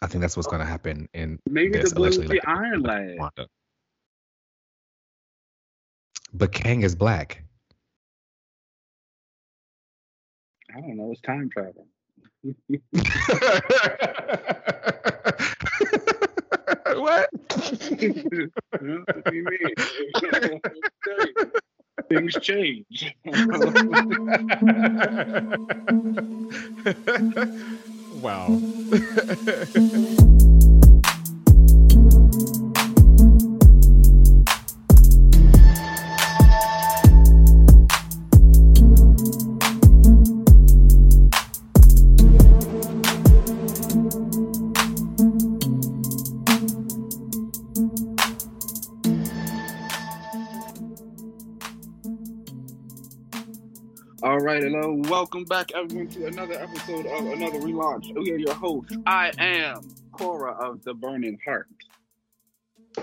I think that's what's going to happen in Maybe this the blue is the like, Iron Lad. Wanda. But Kang is black. I don't know. It's time travel. what? what do you mean? Things change. Wow. All right, hello, welcome back everyone to another episode of another relaunch. We are your hosts. I am Cora of the Burning Heart.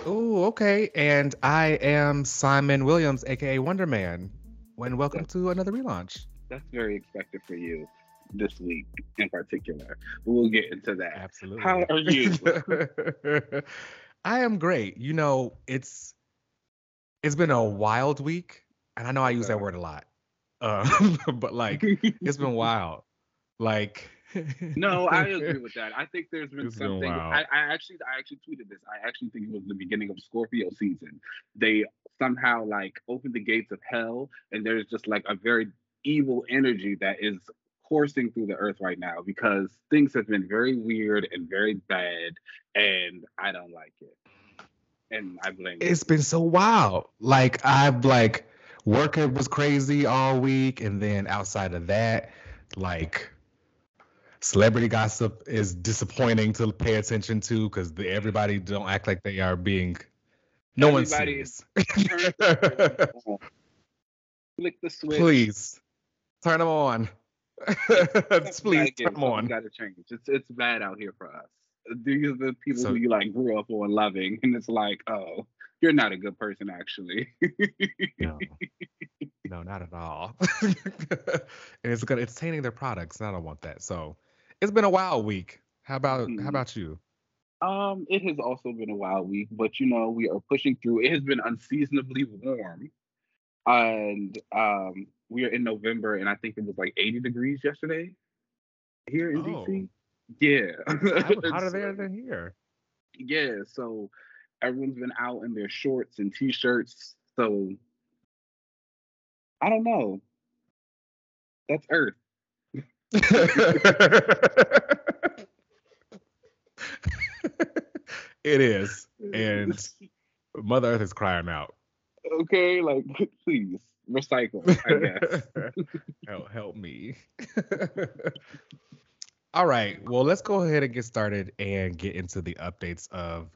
Oh, okay. And I am Simon Williams, aka Wonder Man. When welcome to another relaunch. That's very expected for you this week in particular. We'll get into that. Absolutely. How are you? I am great. You know, it's it's been a wild week, and I know I use that word a lot. Um, but like it's been wild. Like no, I agree with that. I think there's been It's been something. I, I actually, I actually tweeted this. I actually think it was the beginning of Scorpio season. They somehow like opened the gates of hell, and there's just like a very evil energy that is coursing through the earth right now because things have been very weird and very bad, and I don't like it. And I blame. it's been so wild. Like I've like working was crazy all week, and then outside of that, like celebrity gossip is disappointing to pay attention to because everybody don't act like they are being. No one's. Flick the switch. Please turn them on. Please turn them on. Got to change. It's it's bad out here for us. These are the people So- who you like grew up on loving, and it's like, oh, you're not a good person actually. No, no, not at all. and it's good. It's tainting their products. And I don't want that. So it's been a wild week. How about Mhm. how about you? um, it has also been a wild week, but you know we are pushing through. It has been unseasonably warm, and um, we are in November, and I think it was like 80 degrees yesterday here in Oh. DC. Yeah, How, hotter there than here. yeah so everyone's been out in their shorts and t-shirts so i don't know that's earth it is, and Mother Earth is crying out. okay like please recycle i guess help, help me. All right. Well, let's go ahead and get started and get into the updates of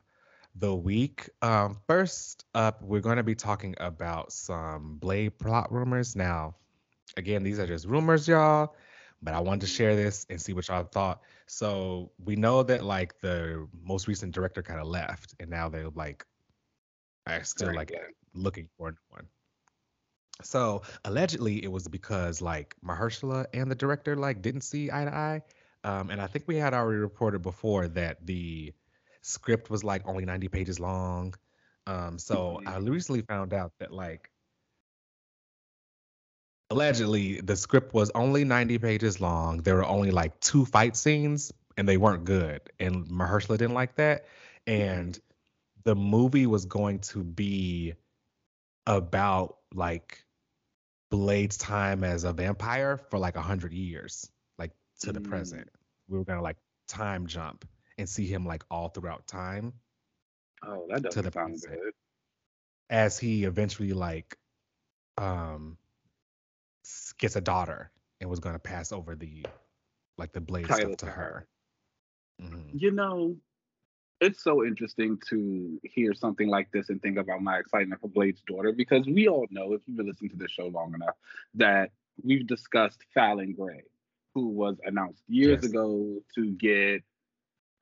the week. Um, first up, we're going to be talking about some Blade plot rumors. Now, again, these are just rumors, y'all, but I wanted to share this and see what y'all thought. So we know that like the most recent director kind of left, and now they're like are still like looking for a new one. So allegedly, it was because like Mahershala and the director like didn't see eye to eye, um, and I think we had already reported before that the script was like only 90 pages long. Um, so I recently found out that like allegedly the script was only 90 pages long. There were only like two fight scenes, and they weren't good. And Mahershala didn't like that, and the movie was going to be about like Blade's time as a vampire for like a hundred years, like to the Mm. present. We were gonna like time jump and see him like all throughout time oh that to doesn't the sound present. good as he eventually like um gets a daughter and was gonna pass over the like the blade stuff to to her. Mhm. you know it's so interesting to hear something like this and think about my excitement for blade's daughter because we all know if you've been listening to this show long enough that we've discussed fallon grey who was announced years Yes. ago to get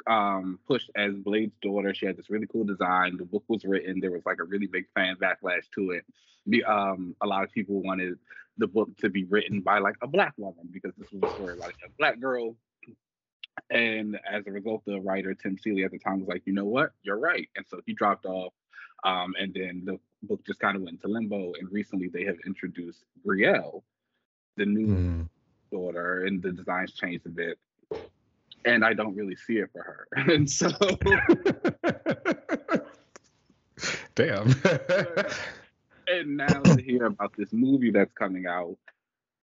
um pushed as blade's daughter she had this really cool design the book was written there was like a really big fan backlash to it the, um a lot of people wanted the book to be written by like a black woman because this was a story about a black girl And as a result, the writer Tim Seeley at the time was like, you know what, you're right. And so he dropped off. Um, and then the book just kind of went into limbo. And recently they have introduced Brielle, the new mm. daughter, and the designs changed a bit. And I don't really see it for her. and so Damn. and now to hear about this movie that's coming out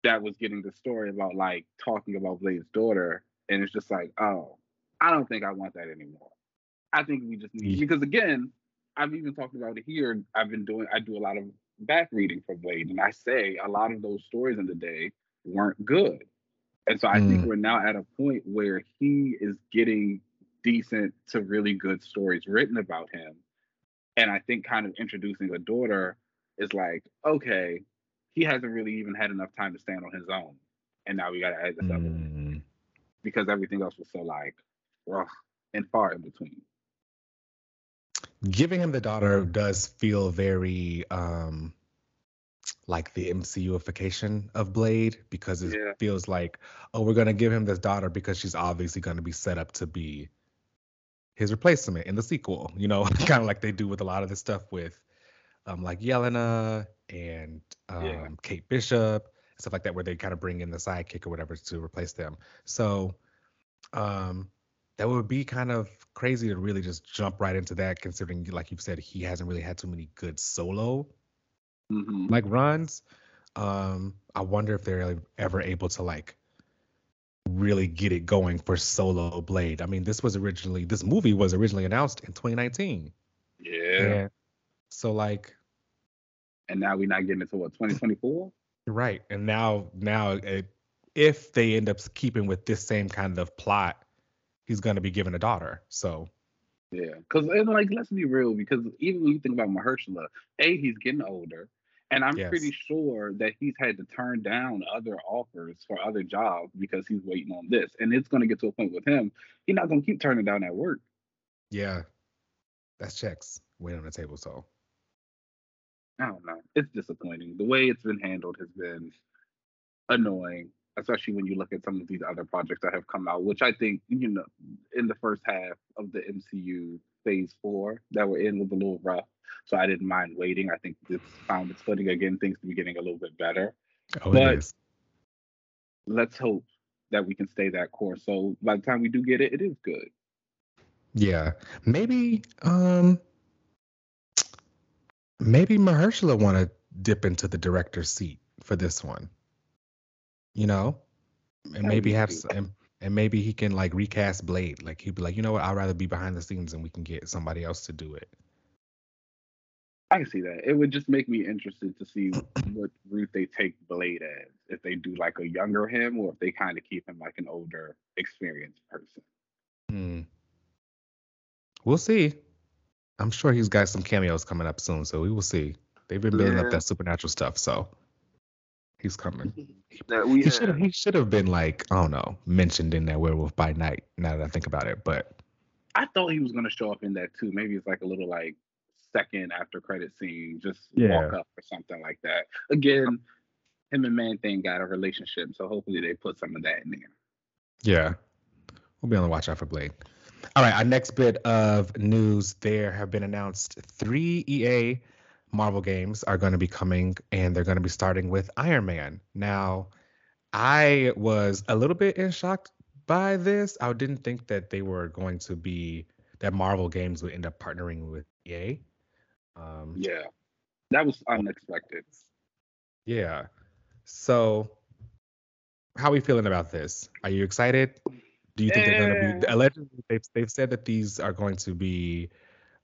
that was getting the story about like talking about Blade's daughter, and it's just like, oh, I don't think I want that anymore. I think we just need mm. because again, I've even talked about it here. I've been doing I do a lot of back reading for Blade, and I say a lot of those stories in the day weren't good. And so I mm. think we're now at a point where he is getting decent to really good stories written about him. And I think kind of introducing a daughter is like, okay, he hasn't really even had enough time to stand on his own. And now we got to add this other mm. because everything else was so like rough and far in between. Giving him the daughter does feel very um like the MCUification of Blade because it yeah. feels like, oh, we're gonna give him this daughter because she's obviously gonna be set up to be his replacement in the sequel. You know, kind of like they do with a lot of this stuff with um, like Yelena and um, yeah. Kate Bishop stuff like that, where they kind of bring in the sidekick or whatever to replace them. So um, that would be kind of crazy to really just jump right into that, considering, like you've said, he hasn't really had too many good solo mm-hmm. like runs. Um, I wonder if they're ever able to like really get it going for solo Blade. I mean, this was originally this movie was originally announced in 2019. Yeah. And so like and now we're not getting into what 2024 right and now now it, if they end up keeping with this same kind of plot he's going to be given a daughter so yeah because like let's be real because even when you think about mahershala a he's getting older and i'm yes. pretty sure that he's had to turn down other offers for other jobs because he's waiting on this and it's going to get to a point with him he's not going to keep turning down that work yeah that's checks waiting on the table so I don't know. It's disappointing. The way it's been handled has been annoying, especially when you look at some of these other projects that have come out, which I think, you know, in the first half of the MCU phase four that we're in was a little rough. So I didn't mind waiting. I think it's found its footing again, things to be getting a little bit better. Oh, but let's hope that we can stay that course. So by the time we do get it, it is good. Yeah. Maybe um maybe Mahershala want to dip into the director's seat for this one. You know, and maybe have some, and, maybe he can like recast Blade. Like he'd be like, you know what, I'd rather be behind the scenes and we can get somebody else to do it. I can see that. It would just make me interested to see what route they take Blade as. If they do like a younger him, or if they kind of keep him like an older, experienced person. Hmm. We'll see. I'm sure he's got some cameos coming up soon, so we will see. They've been building yeah. up that supernatural stuff, so he's coming. Mm-hmm. He, he should have he should have been like I don't know mentioned in that Werewolf by Night. Now that I think about it, but I thought he was gonna show up in that too. Maybe it's like a little like second after credit scene, just yeah. walk up or something like that. Again, him and Man Thing got a relationship, so hopefully they put some of that in there. Yeah, we'll be on the watch out for Blade. All right, our next bit of news there have been announced three EA Marvel games are going to be coming, and they're going to be starting with Iron Man. Now, I was a little bit in shock by this. I didn't think that they were going to be that Marvel games would end up partnering with EA. Um, yeah, that was unexpected. Yeah. So, how are we feeling about this? Are you excited? Do you think they're going to be eh. allegedly? They've, they've said that these are going to be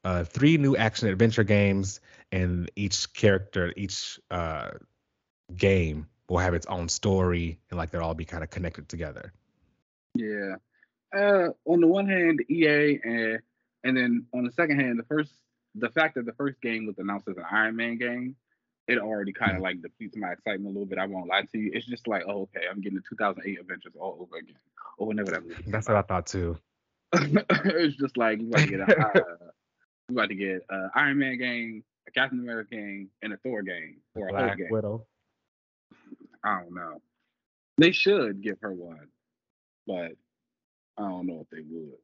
uh, three new action adventure games, and each character, each uh, game will have its own story, and like they'll all be kind of connected together. Yeah. Uh, on the one hand, EA, and and then on the second hand, the first, the fact that the first game was announced as an Iron Man game, it already kind of like depletes my excitement a little bit. I won't lie to you. It's just like, oh, okay, I'm getting the 2008 Avengers all over again, or whenever that movie. That's what I thought too. it's just like you about to get a, you about to get an Iron Man game, a Captain America game, and a Thor game, or a Black Hulk game. Widow. I don't know. They should give her one, but I don't know if they would.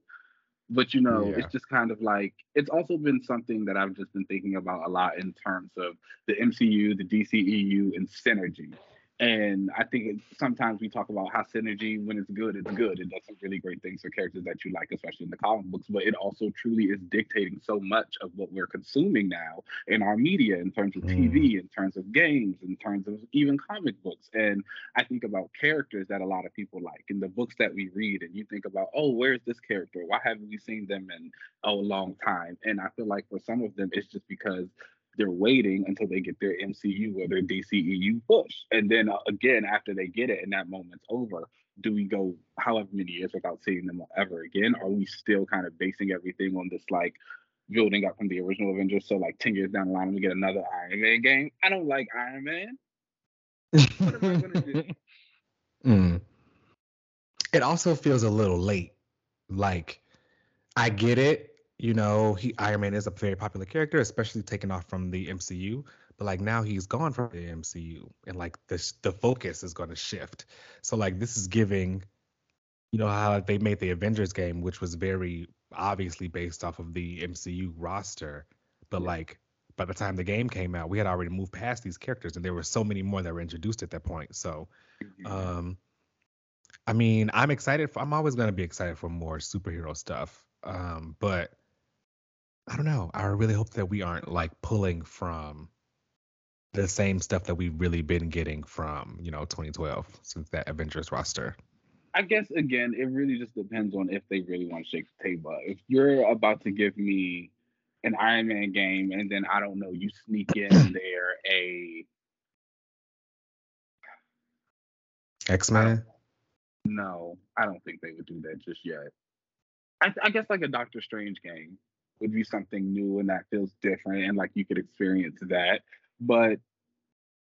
But you know, yeah. it's just kind of like it's also been something that I've just been thinking about a lot in terms of the MCU, the DCEU, and synergy. And I think sometimes we talk about how synergy, when it's good, it's good. It does some really great things for characters that you like, especially in the comic books. But it also truly is dictating so much of what we're consuming now in our media, in terms of mm. TV, in terms of games, in terms of even comic books. And I think about characters that a lot of people like in the books that we read. And you think about, oh, where's this character? Why haven't we seen them in a long time? And I feel like for some of them, it's just because they're waiting until they get their MCU or their DCEU push. And then uh, again, after they get it and that moment's over, do we go however many years without seeing them ever again? Are we still kind of basing everything on this like building up from the original Avengers? So like 10 years down the line, we get another Iron Man game. I don't like Iron Man. What am I gonna do? Mm. It also feels a little late. Like, I get it you know, he Iron Man is a very popular character, especially taken off from the MCU. But like now he's gone from the MCU, and like the the focus is going to shift. So like this is giving, you know, how they made the Avengers game, which was very obviously based off of the MCU roster, but like by the time the game came out, we had already moved past these characters, and there were so many more that were introduced at that point. So, mm-hmm. um, I mean, I'm excited. For, I'm always going to be excited for more superhero stuff. Um, but I don't know. I really hope that we aren't like pulling from the same stuff that we've really been getting from, you know, 2012 since that Avengers roster. I guess again, it really just depends on if they really want to shake the table. If you're about to give me an Iron Man game and then I don't know, you sneak in there a X Men. No, I don't think they would do that just yet. I, I guess like a Doctor Strange game would be something new and that feels different and like you could experience that. But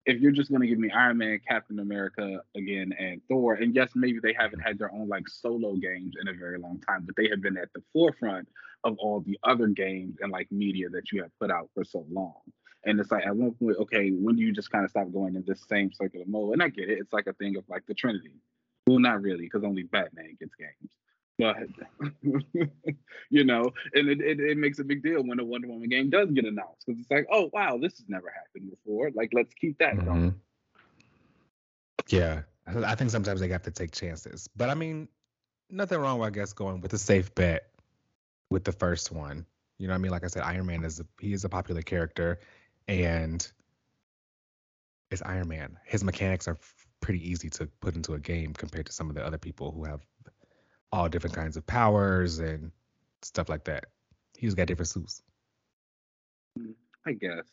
if you're just going to give me Iron Man, Captain America again, and Thor, and yes, maybe they haven't had their own like solo games in a very long time, but they have been at the forefront of all the other games and like media that you have put out for so long. And it's like at one point, okay, when do you just kind of stop going in this same circular mode? And I get it, it's like a thing of like the Trinity. Well, not really, because only Batman gets games. But you know, and it, it, it, makes a big deal when a Wonder Woman game does get announced because it's like, oh wow, this has never happened before. Like, let's keep that mm-hmm. going. Yeah, I think sometimes they have to take chances, but I mean, nothing wrong with I guess going with a safe bet with the first one. You know, I mean, like I said, Iron Man is a, he is a popular character, and it's Iron Man. His mechanics are pretty easy to put into a game compared to some of the other people who have all different kinds of powers and stuff like that. He's got different suits. Mm, I guess.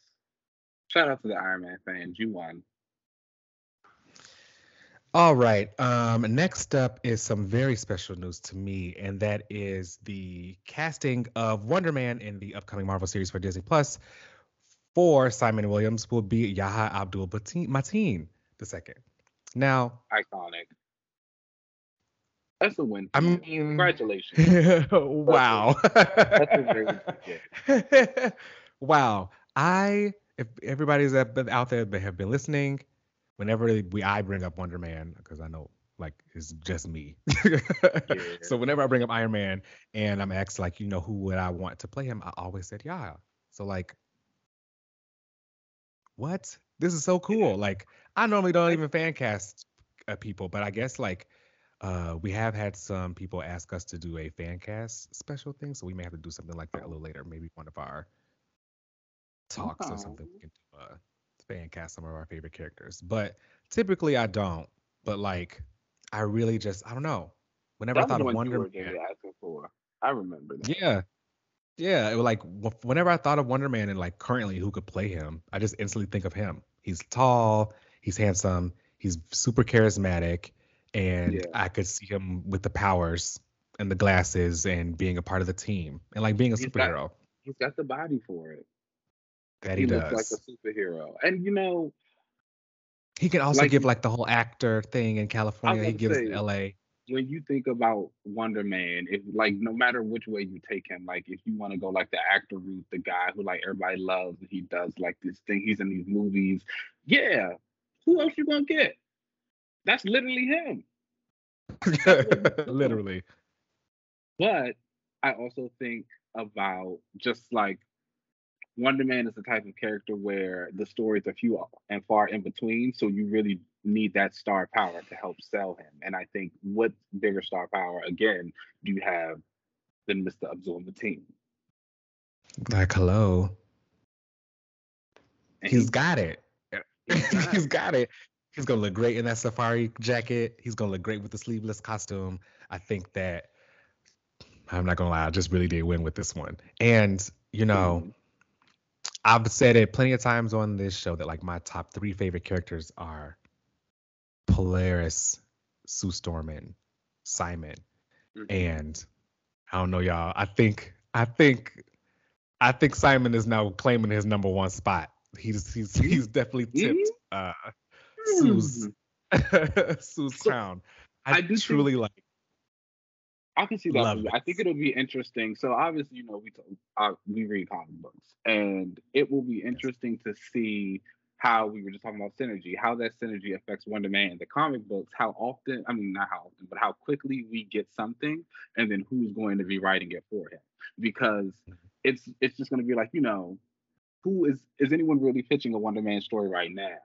Shout out to the Iron Man fans. You won. All right. Um, next up is some very special news to me, and that is the casting of Wonder Man in the upcoming Marvel series for Disney Plus. For Simon Williams will be Yahya Abdul Mateen the second. Now, iconic. That's a win. I mean, congratulations. wow. That's a, very wow. I if everybody's out there that have been listening, whenever we I bring up Wonder Man because I know like it's just me. yeah. So whenever I bring up Iron Man and I'm asked like you know who would I want to play him, I always said yeah. So like, what? This is so cool. Like I normally don't even fan cast uh, people, but I guess like uh, we have had some people ask us to do a fan cast special thing, so we may have to do something like that a little later. Maybe one of our talks or something. We can do uh, fan cast some of our favorite characters, but typically I don't. But like, I really just I don't know. Whenever that I thought of Wonder Man. I remember that. Yeah, yeah. It was like whenever I thought of Wonder Man and like currently who could play him, I just instantly think of him. He's tall, he's handsome, he's super charismatic and yeah. I could see him with the powers and the glasses and being a part of the team and like being a he's superhero. Got, he's got the body for it. That he, he does. like a superhero, and you know, he can also like, give like the whole actor thing in California. He gives say, in L.A. When you think about Wonder Man, if like no matter which way you take him, like if you want to go like the actor route, the guy who like everybody loves, he does like this thing. He's in these movies. Yeah, who else you gonna get? That's literally him. literally. But I also think about just like Wonder Man is the type of character where the stories are few and far in between, so you really need that star power to help sell him. And I think what bigger star power again do you have than Mr. Abdul team? Like hello. And he's got it. he's got it. He's gonna look great in that safari jacket. He's gonna look great with the sleeveless costume. I think that I'm not gonna lie, I just really did win with this one. And you know, mm-hmm. I've said it plenty of times on this show that like my top three favorite characters are Polaris, Sue Storm, Simon. Mm-hmm. And I don't know, y'all. I think I think I think Simon is now claiming his number one spot. He's he's he's definitely tipped uh Sue's Sue's crown. I, I do truly think, like I can see that. I think it'll be interesting. So obviously, you know, we talk, uh, we read comic books, and it will be interesting to see how we were just talking about synergy, how that synergy affects Wonder Man in the comic books. How often? I mean, not how often, but how quickly we get something, and then who's going to be writing it for him? Because mm-hmm. it's it's just going to be like, you know, who is is anyone really pitching a Wonder Man story right now?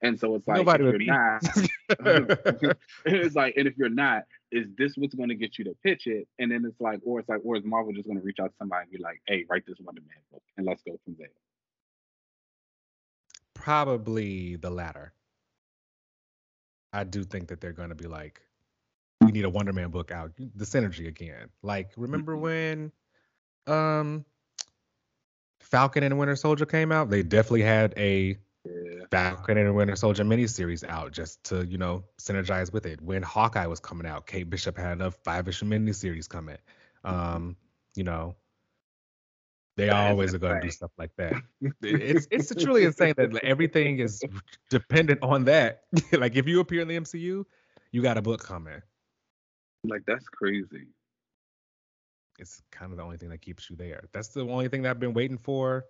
And so it's like Nobody if you're not, it's like, and if you're not, is this what's going to get you to pitch it? And then it's like, or it's like, or is Marvel just going to reach out to somebody and be like, hey, write this Wonder Man book and let's go from there? Probably the latter. I do think that they're going to be like, we need a Wonder Man book out, the synergy again. Like, remember mm-hmm. when um Falcon and Winter Soldier came out? They definitely had a yeah. Falcon and Winter Soldier miniseries out just to, you know, synergize with it. When Hawkeye was coming out, Kate Bishop had a five issue miniseries coming. Um, you know, they always are going to do stuff like that. it's it's truly insane that everything is dependent on that. like if you appear in the MCU, you got a book coming. Like that's crazy. It's kind of the only thing that keeps you there. That's the only thing that I've been waiting for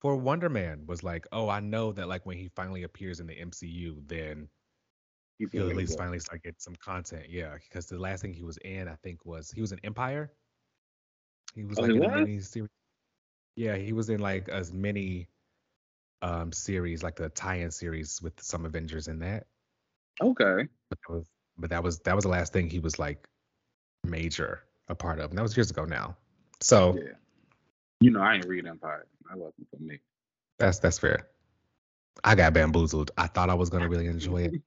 for Wonder Man was like, oh, I know that like when he finally appears in the MCU, then he'll at least finally start getting some content. Yeah, because the last thing he was in, I think, was he was in Empyre. He was oh, like in a mini series. Yeah, he was in like as many um series, like the tie-in series with some Avengers in that. Okay. But that was but that was that was the last thing he was like major a part of. And that was years ago now. So yeah. You know, I ain't read Empyre. I love it for me. That's that's fair. I got bamboozled. I thought I was gonna really enjoy it.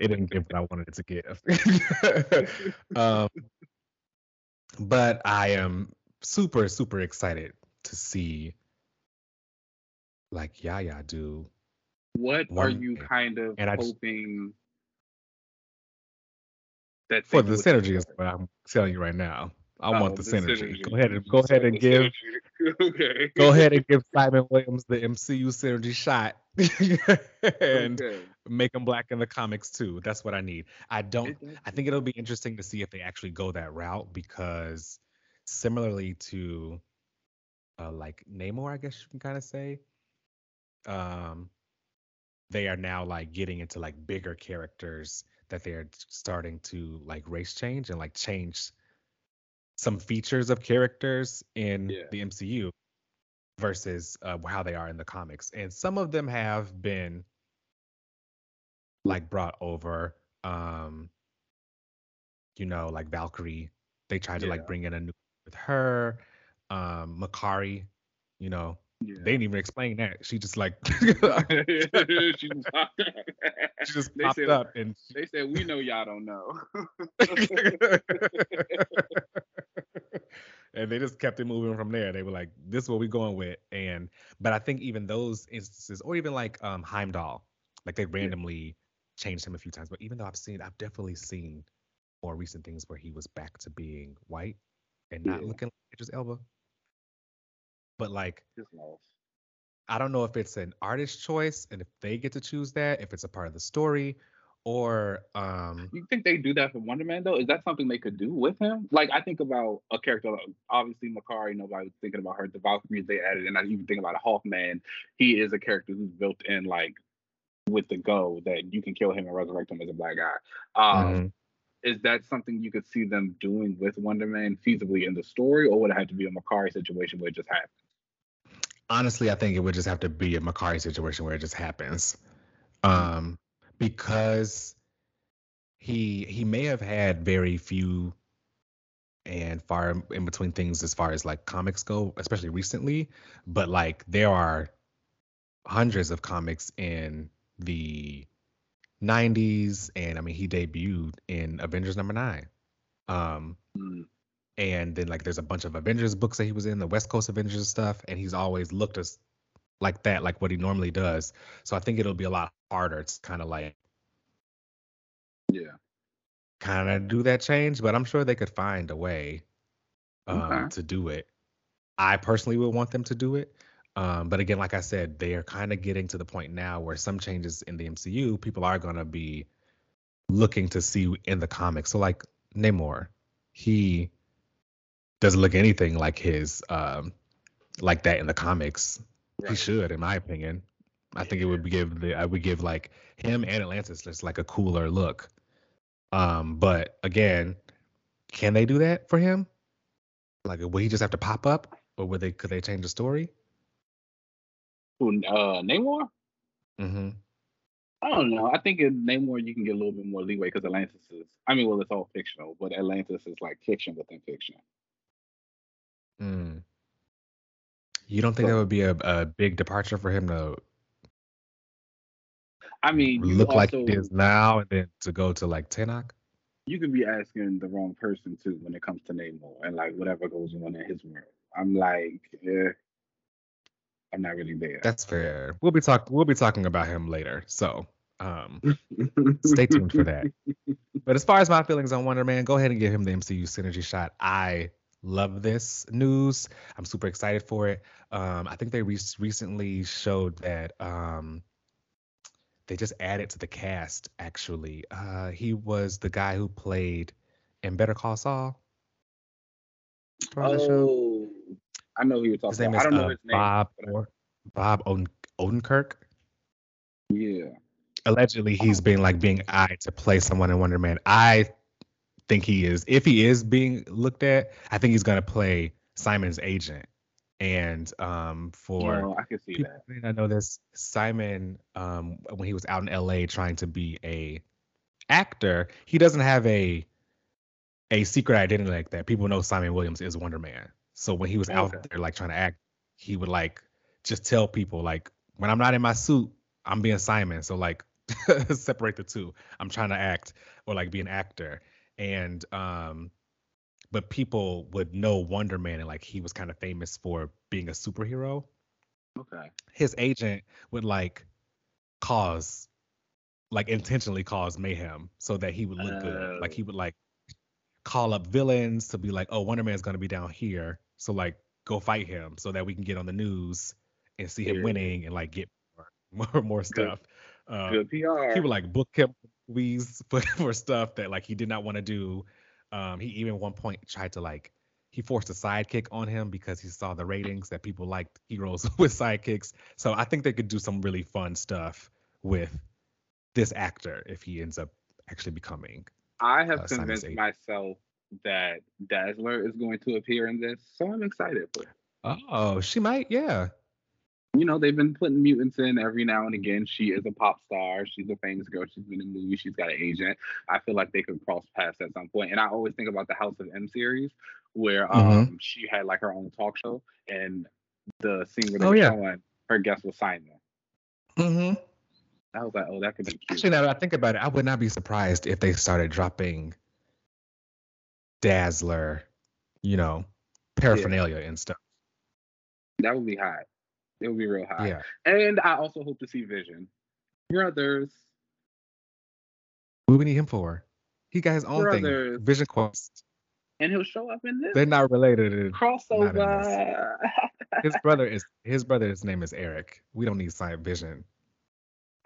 it didn't give what I wanted it to give. um, but I am super super excited to see like Yaya do. What are you kind of and hoping that for the synergy is what I'm telling you right now. I oh, want the, the synergy. synergy. Go ahead and go ahead and give. okay. Go ahead and give Simon Williams the MCU synergy shot, and okay. make him black in the comics too. That's what I need. I don't. I think it'll be interesting to see if they actually go that route because similarly to, uh, like Namor, I guess you can kind of say, um, they are now like getting into like bigger characters that they're starting to like race change and like change some features of characters in yeah. the MCU versus uh, how they are in the comics, and some of them have been like brought over. Um, you know, like Valkyrie, they tried to like bring in a new with her. Um, Makkari, you know, yeah. They didn't even explain that. She just like she just popped up. She just popped said, up and they said we know y'all don't know. and they just kept it moving from there. They were like, "This is what we're going with." And but I think even those instances, or even like um Heimdall, like they randomly yeah. changed him a few times. But even though I've seen, I've definitely seen more recent things where he was back to being white and not yeah. looking like Idris Elba but like I don't know if it's an artist choice and if they get to choose that, if it's a part of the story, or um You think they do that for Wonder Man though? Is that something they could do with him? Like I think about a character obviously Makkari, nobody was thinking about her, the Valkyries they added, and I even think about a Hawkman. He is a character who's built in like with the go that you can kill him and resurrect him as a black guy. Um mm-hmm. is that something you could see them doing with Wonder Man feasibly in the story, or would it have to be a Makkari situation where it just happens? Honestly, I think it would just have to be a Makkari situation where it just happens, um, because he he may have had very few and far in between things as far as like comics go, especially recently. But like there are hundreds of comics in the 90s, and I mean he debuted in Avengers number nine. Um, Mm. And then like there's a bunch of Avengers books that he was in, the West Coast Avengers stuff, and he's always looked as like that, like what he normally does. So I think it'll be a lot harder. It's kind of like Yeah. kind of do that change, but I'm sure they could find a way um, Okay. to do it. I personally would want them to do it. Um, but again, like I said, they are kind of getting to the point now where some changes in the MCU, people are going to be looking to see in the comics. So, like Namor, he doesn't look anything like his, um, like that in the comics. He should, in my opinion. I think it would give the I would give like him and Atlantis just like a cooler look. Um, but again, can they do that for him? Like, will he just have to pop up, or would they could they change the story? Who, uh, Namor? Mm-hmm. I don't know. I think in Namor you can get a little bit more leeway because Atlantis is. I mean, well, it's all fictional, but Atlantis is like fiction within fiction. Mm. You don't think So- that would be a, a big departure for him to I mean, look like also he is now, and then to go to like Tenok? you could be asking the wrong person too when it comes to Namor and like whatever goes on in his world. I'm like, yeah, I'm not really there. That's fair. We'll be talk we'll be talking about him later. So um stay tuned for that. But as far as my feelings on Wonder Man, go ahead and give him the MCU synergy shot. I love this news. I'm super excited for it. Um, I think they re- recently showed that um, they just added to the cast. Actually, uh, he was the guy who played in Better Call Saul. From the show. Oh, I know who you're talking His name is I don't know uh, his name. Bob or Bob Oden- Odenkirk. yeah. allegedly he's being like being eyed to play someone in Wonder Man. I think he is. If he is being looked at, I think he's gonna play Simon's agent. And um, for Well, I can see that. I know this, Simon, um, when he was out in LA trying to be a actor, he doesn't have a a secret identity like that. People know Simon Williams is Wonder Man. So when he was out there like trying to act, he would like just tell people like when I'm not in my suit, I'm being Simon. So like separate the two. I'm trying to act or like be an actor. And um but people would know Wonder Man and like he was kind of famous for being a superhero Okay. his agent would like cause like intentionally cause mayhem so that he would look good. Like Oh. he would like call up villains to be like, "Oh, Wonder Man's gonna be down here, so like go fight him so that we can get on the news and see him Yeah. winning and like get more more, more stuff." Uh, Good PR. he would like book him movies for, for stuff that like he did not want to do. Um, he even at one point tried to like he forced a sidekick on him because he saw the ratings that people liked heroes with sidekicks. So I think they could do some really fun stuff with this actor if he ends up actually becoming. I have uh, convinced myself that Dazzler is going to appear in this, so I'm excited for it. Oh, she might, yeah. You know, they've been putting mutants in every now and again. She is a pop star. She's a famous girl. She's been in movies. She's got an agent. I feel like they could cross paths at some point. And I always think about the House of M series, where um she had like her own talk show, and the scene where they Oh, were yeah. showing her guest was Simon. Mm-hmm. I was like, oh, that could be cute. Actually, now that I think about it, I would not be surprised if they started dropping Dazzler, you know, paraphernalia and stuff. that would be hot. It would be real high. Yeah. And I also hope to see Vision. Brothers. What do we need him for? He got his own Brothers. thing. Vision Quest. And he'll show up in this They're not related. Not crossover. His brother is his brother's name is Eric. We don't need Silent Vision.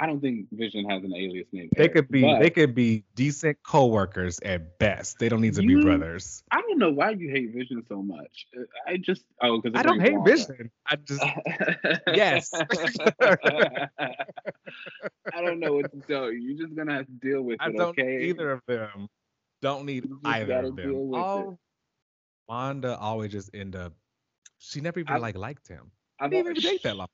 I don't think Vision has an alias name. They Eric, could be they could be decent co-workers at best. They don't need to be brothers. I don't know why you hate Vision so much. I just oh because I don't hate Vision. I just Yes. I don't know what to tell you. You're just gonna have to deal with I it. don't okay. either of them. Don't need You either of them. Oh, Wanda always just end up. She never even I- like liked him. I Didn't even date that long.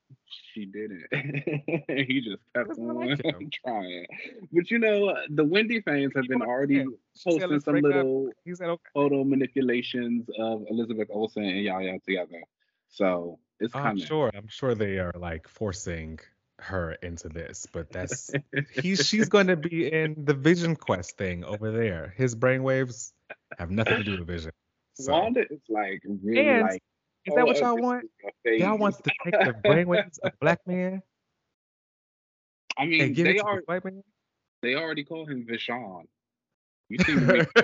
She didn't. he just kept on like trying. But you know, uh, the Wendy fans have been already quit. She said, posting some little He said, "Okay." photo manipulations of Elizabeth Olsen and Yaya together. So it's I'm sure. I'm sure they are like forcing her into this, but that's he's she's going to be in the Vision Quest thing over there. His brainwaves have nothing to do with Vision. So, Wanda is like really And like. Is that oh, what y'all want? Y'all wants to take the brainwaves of black men I mean, and give it they to are the white man? they already call him Vishon. You period.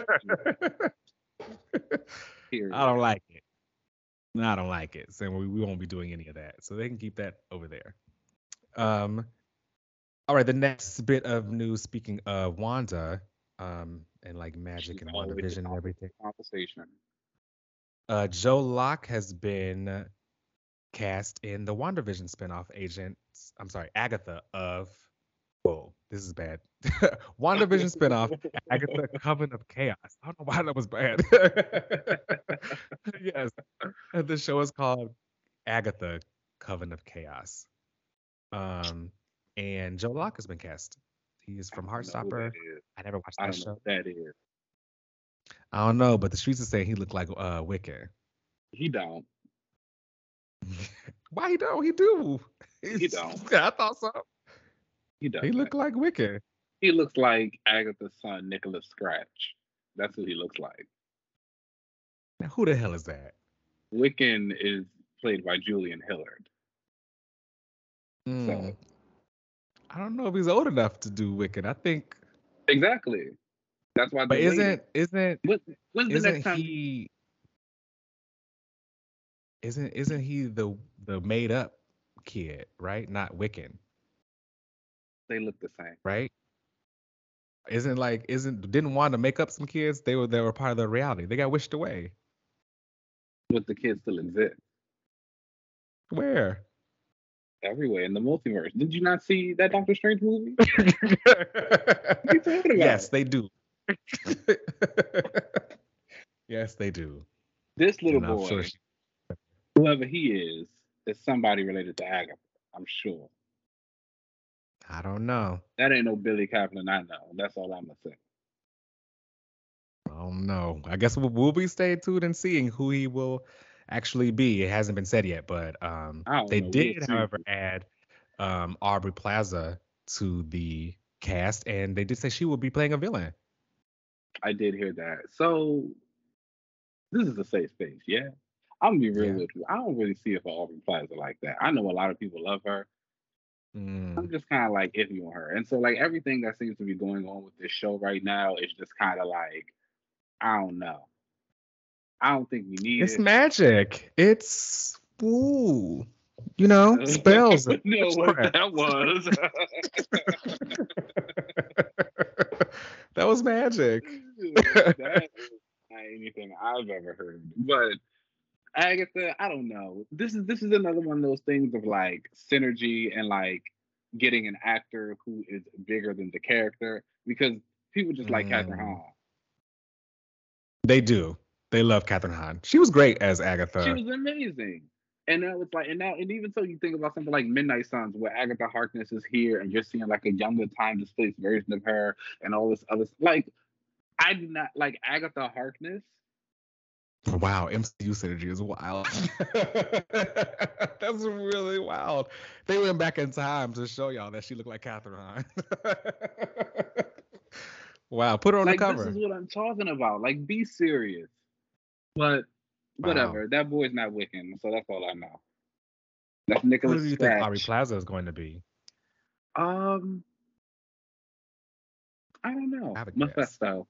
I don't like it. No, I don't like it. So we, we won't be doing any of that. So they can keep that over there. Um all right, the next bit of news speaking of Wanda, um, and like magic She's and always the WandaVision and everything. Conversation. Uh Joe Locke has been cast in the WandaVision spinoff agent. I'm sorry, Agatha of Whoa, this is bad. WandaVision spinoff, Agatha Coven of Chaos. I don't know why that was bad. yes. Uh, The show is called Agatha Coven of Chaos. Um, and Joe Locke has been cast. He is from I don't know who Heartstopper. is. I never watched that show. that is. I don't know, but the streets are saying he looked like uh Wiccan. He don't. Why he don't? He do. He don't. I thought so. He does. He looked like Wiccan. He looks like Agatha's son, Nicholas Scratch. That's who he looks like. Now, who the hell is that? Wiccan is played by Julian Hilliard. Hmm. I don't know if he's old enough to do Wiccan. I think, Exactly. That's why. but isn't isn't When- When's the isn't next time? he isn't isn't he the the made up kid right not wiccan They look the same. right isn't like isn't didn't want to make up some kids they were they were part of the reality they got wished away But the kids still exist where everywhere in the multiverse. Did you not see that Doctor Strange movie? What are you talking about? yes they do yes they do This little And boy, sure she- whoever he is, is somebody related to Agatha. I'm sure. i don't know That ain't no Billy Kaplan I know. That's all I'm gonna say. I don't know. I guess we'll, we'll be staying tuned and seeing who he will actually be. It hasn't been said yet, but um, they know. Did, however, add um, Aubrey Plaza to the cast, and they did say she will be playing a villain. I did hear that. So this is a safe space, yeah. I'm gonna be real Yeah. with you. I don't really see it for Aubrey Plaza like that. I know a lot of people love her. Mm, I'm just kind of like iffy on her. And so like everything that seems to be going on with this show right now is just kind of like I don't know. I don't think we need It's it. magic. It's ooh, you know, spells. no, what that was. that was magic. that is not anything I've ever heard. But Agatha, I don't know. This is this is another one of those things of like synergy and like getting an actor who is bigger than the character because people just like Kathryn Mm. Hahn. They do. They love Kathryn Hahn. She was great as Agatha. She was amazing. And now it's like, and now, and even so, you think about something like Midnight Suns, where Agatha Harkness is here, and you're seeing like a younger, time displaced version of her, and all this other. Like, I do not like Agatha Harkness. Wow, MCU synergy is wild. That's really wild. They went back in time to show y'all that she looked like Kathryn Hahn. wow, put her on like, the cover. this is what I'm talking about. Like, be serious. But Wow. whatever. That boy's not Wiccan, so that's all I know. That's Nicholas. Who do you think Aubrey Scratch. Plaza is going to be? Um, I don't know. Have a guess. Mephisto.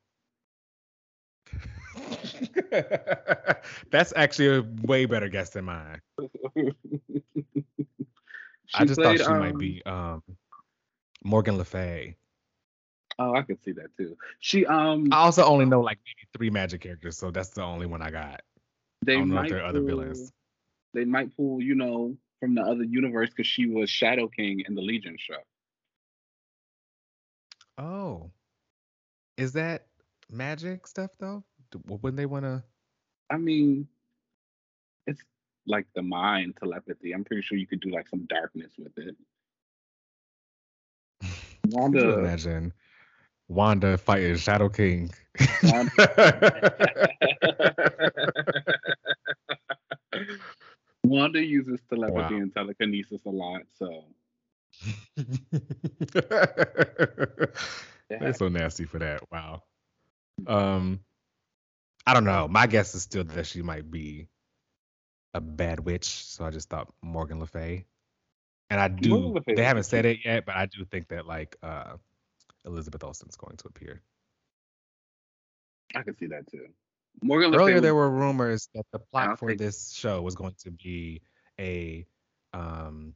That's actually a way better guess than mine. I just played, thought she might um, be um, Morgan Le Fay. Oh, I could see that too. She um I also only know like maybe three magic characters, so that's the only one I got. They I don't know if might are other pull, villains. They might pull, you know, from the other universe because she was Shadow King in the Legion show. Oh, is that magic stuff though? Wouldn't they want to? I mean, it's like the mind telepathy. I'm pretty sure you could do like some darkness with it. Wanda, imagine Wanda fighting Shadow King. Wanda uses telepathy wow. and telekinesis a lot, so. They're so nasty for that. Wow. Um, I don't know. My guess is still that she might be a bad witch. So I just thought Morgan Le Fay. And I do. They haven't said it yet, but I do think that like uh, Elizabeth Olsen's going to appear. I can see that too. Morgan Le Earlier, there were rumors that the plot for think... this show was going to be a, um,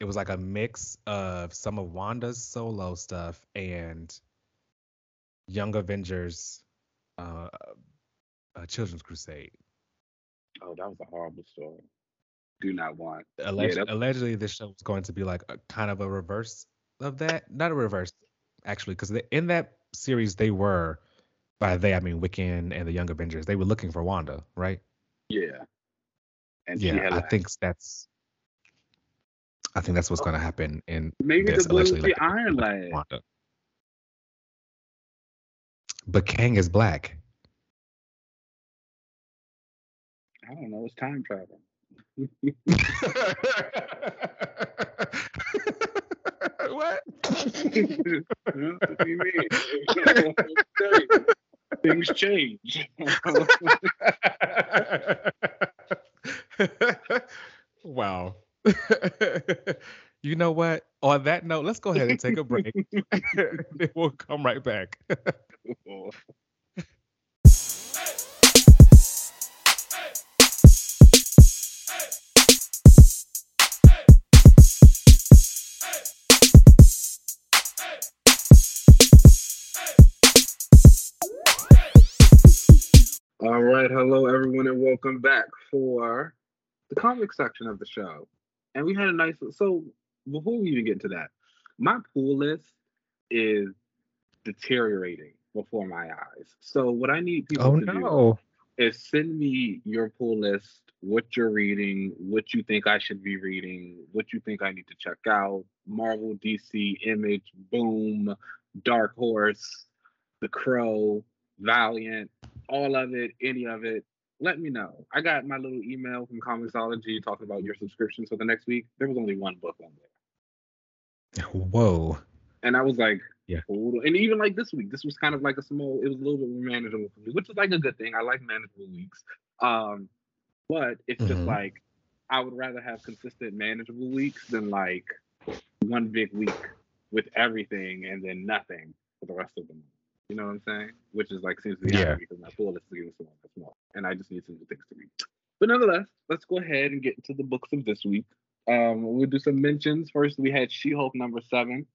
it was like a mix of some of Wanda's solo stuff and Young Avengers, uh, uh Children's Crusade. Oh, that was a horrible story. Do not want. Alleg- yeah, allegedly, this show was going to be like a kind of a reverse of that. Not a reverse, actually, because in that series they were, by they I mean Wiccan and the Young Avengers. They were looking for Wanda, right? Yeah. And yeah, I think that's. I think that's what's oh. going to happen in maybe this, the allegedly, like, Iron Lad. Wanda. But Kang is black. I don't know. It's time travel. what? Things change. wow. you know what? On that note, let's go ahead and take a break. then we'll come right back. Right, hello everyone, and welcome back for the comic section of the show. And we had a nice. So before we even get to that, my pool list is deteriorating before my eyes. So what I need people oh, to no. do is send me your pool list, what you're reading, what you think I should be reading, what you think I need to check out. Marvel, DC, Image, Boom, Dark Horse, The Crow, Valiant, all of it, any of it, let me know. I got my little email from Comixology talking about your subscriptions for the next week. There was only one book on there. Whoa. And I was like, yeah. And even like this week, this was kind of like a small, it was a little bit more manageable for me, which is like a good thing. I like manageable weeks. Um, but it's mm-hmm. just like I would rather have consistent manageable weeks than like one big week with everything and then nothing for the rest of the month. You know what I'm saying? Which is like seems to be yeah. happening because my pool list is getting smaller and smaller, and I just need some new things to read. But nonetheless, let's go ahead and get into the books of this week. Um, we'll do some mentions. First, we had She-Hulk number seven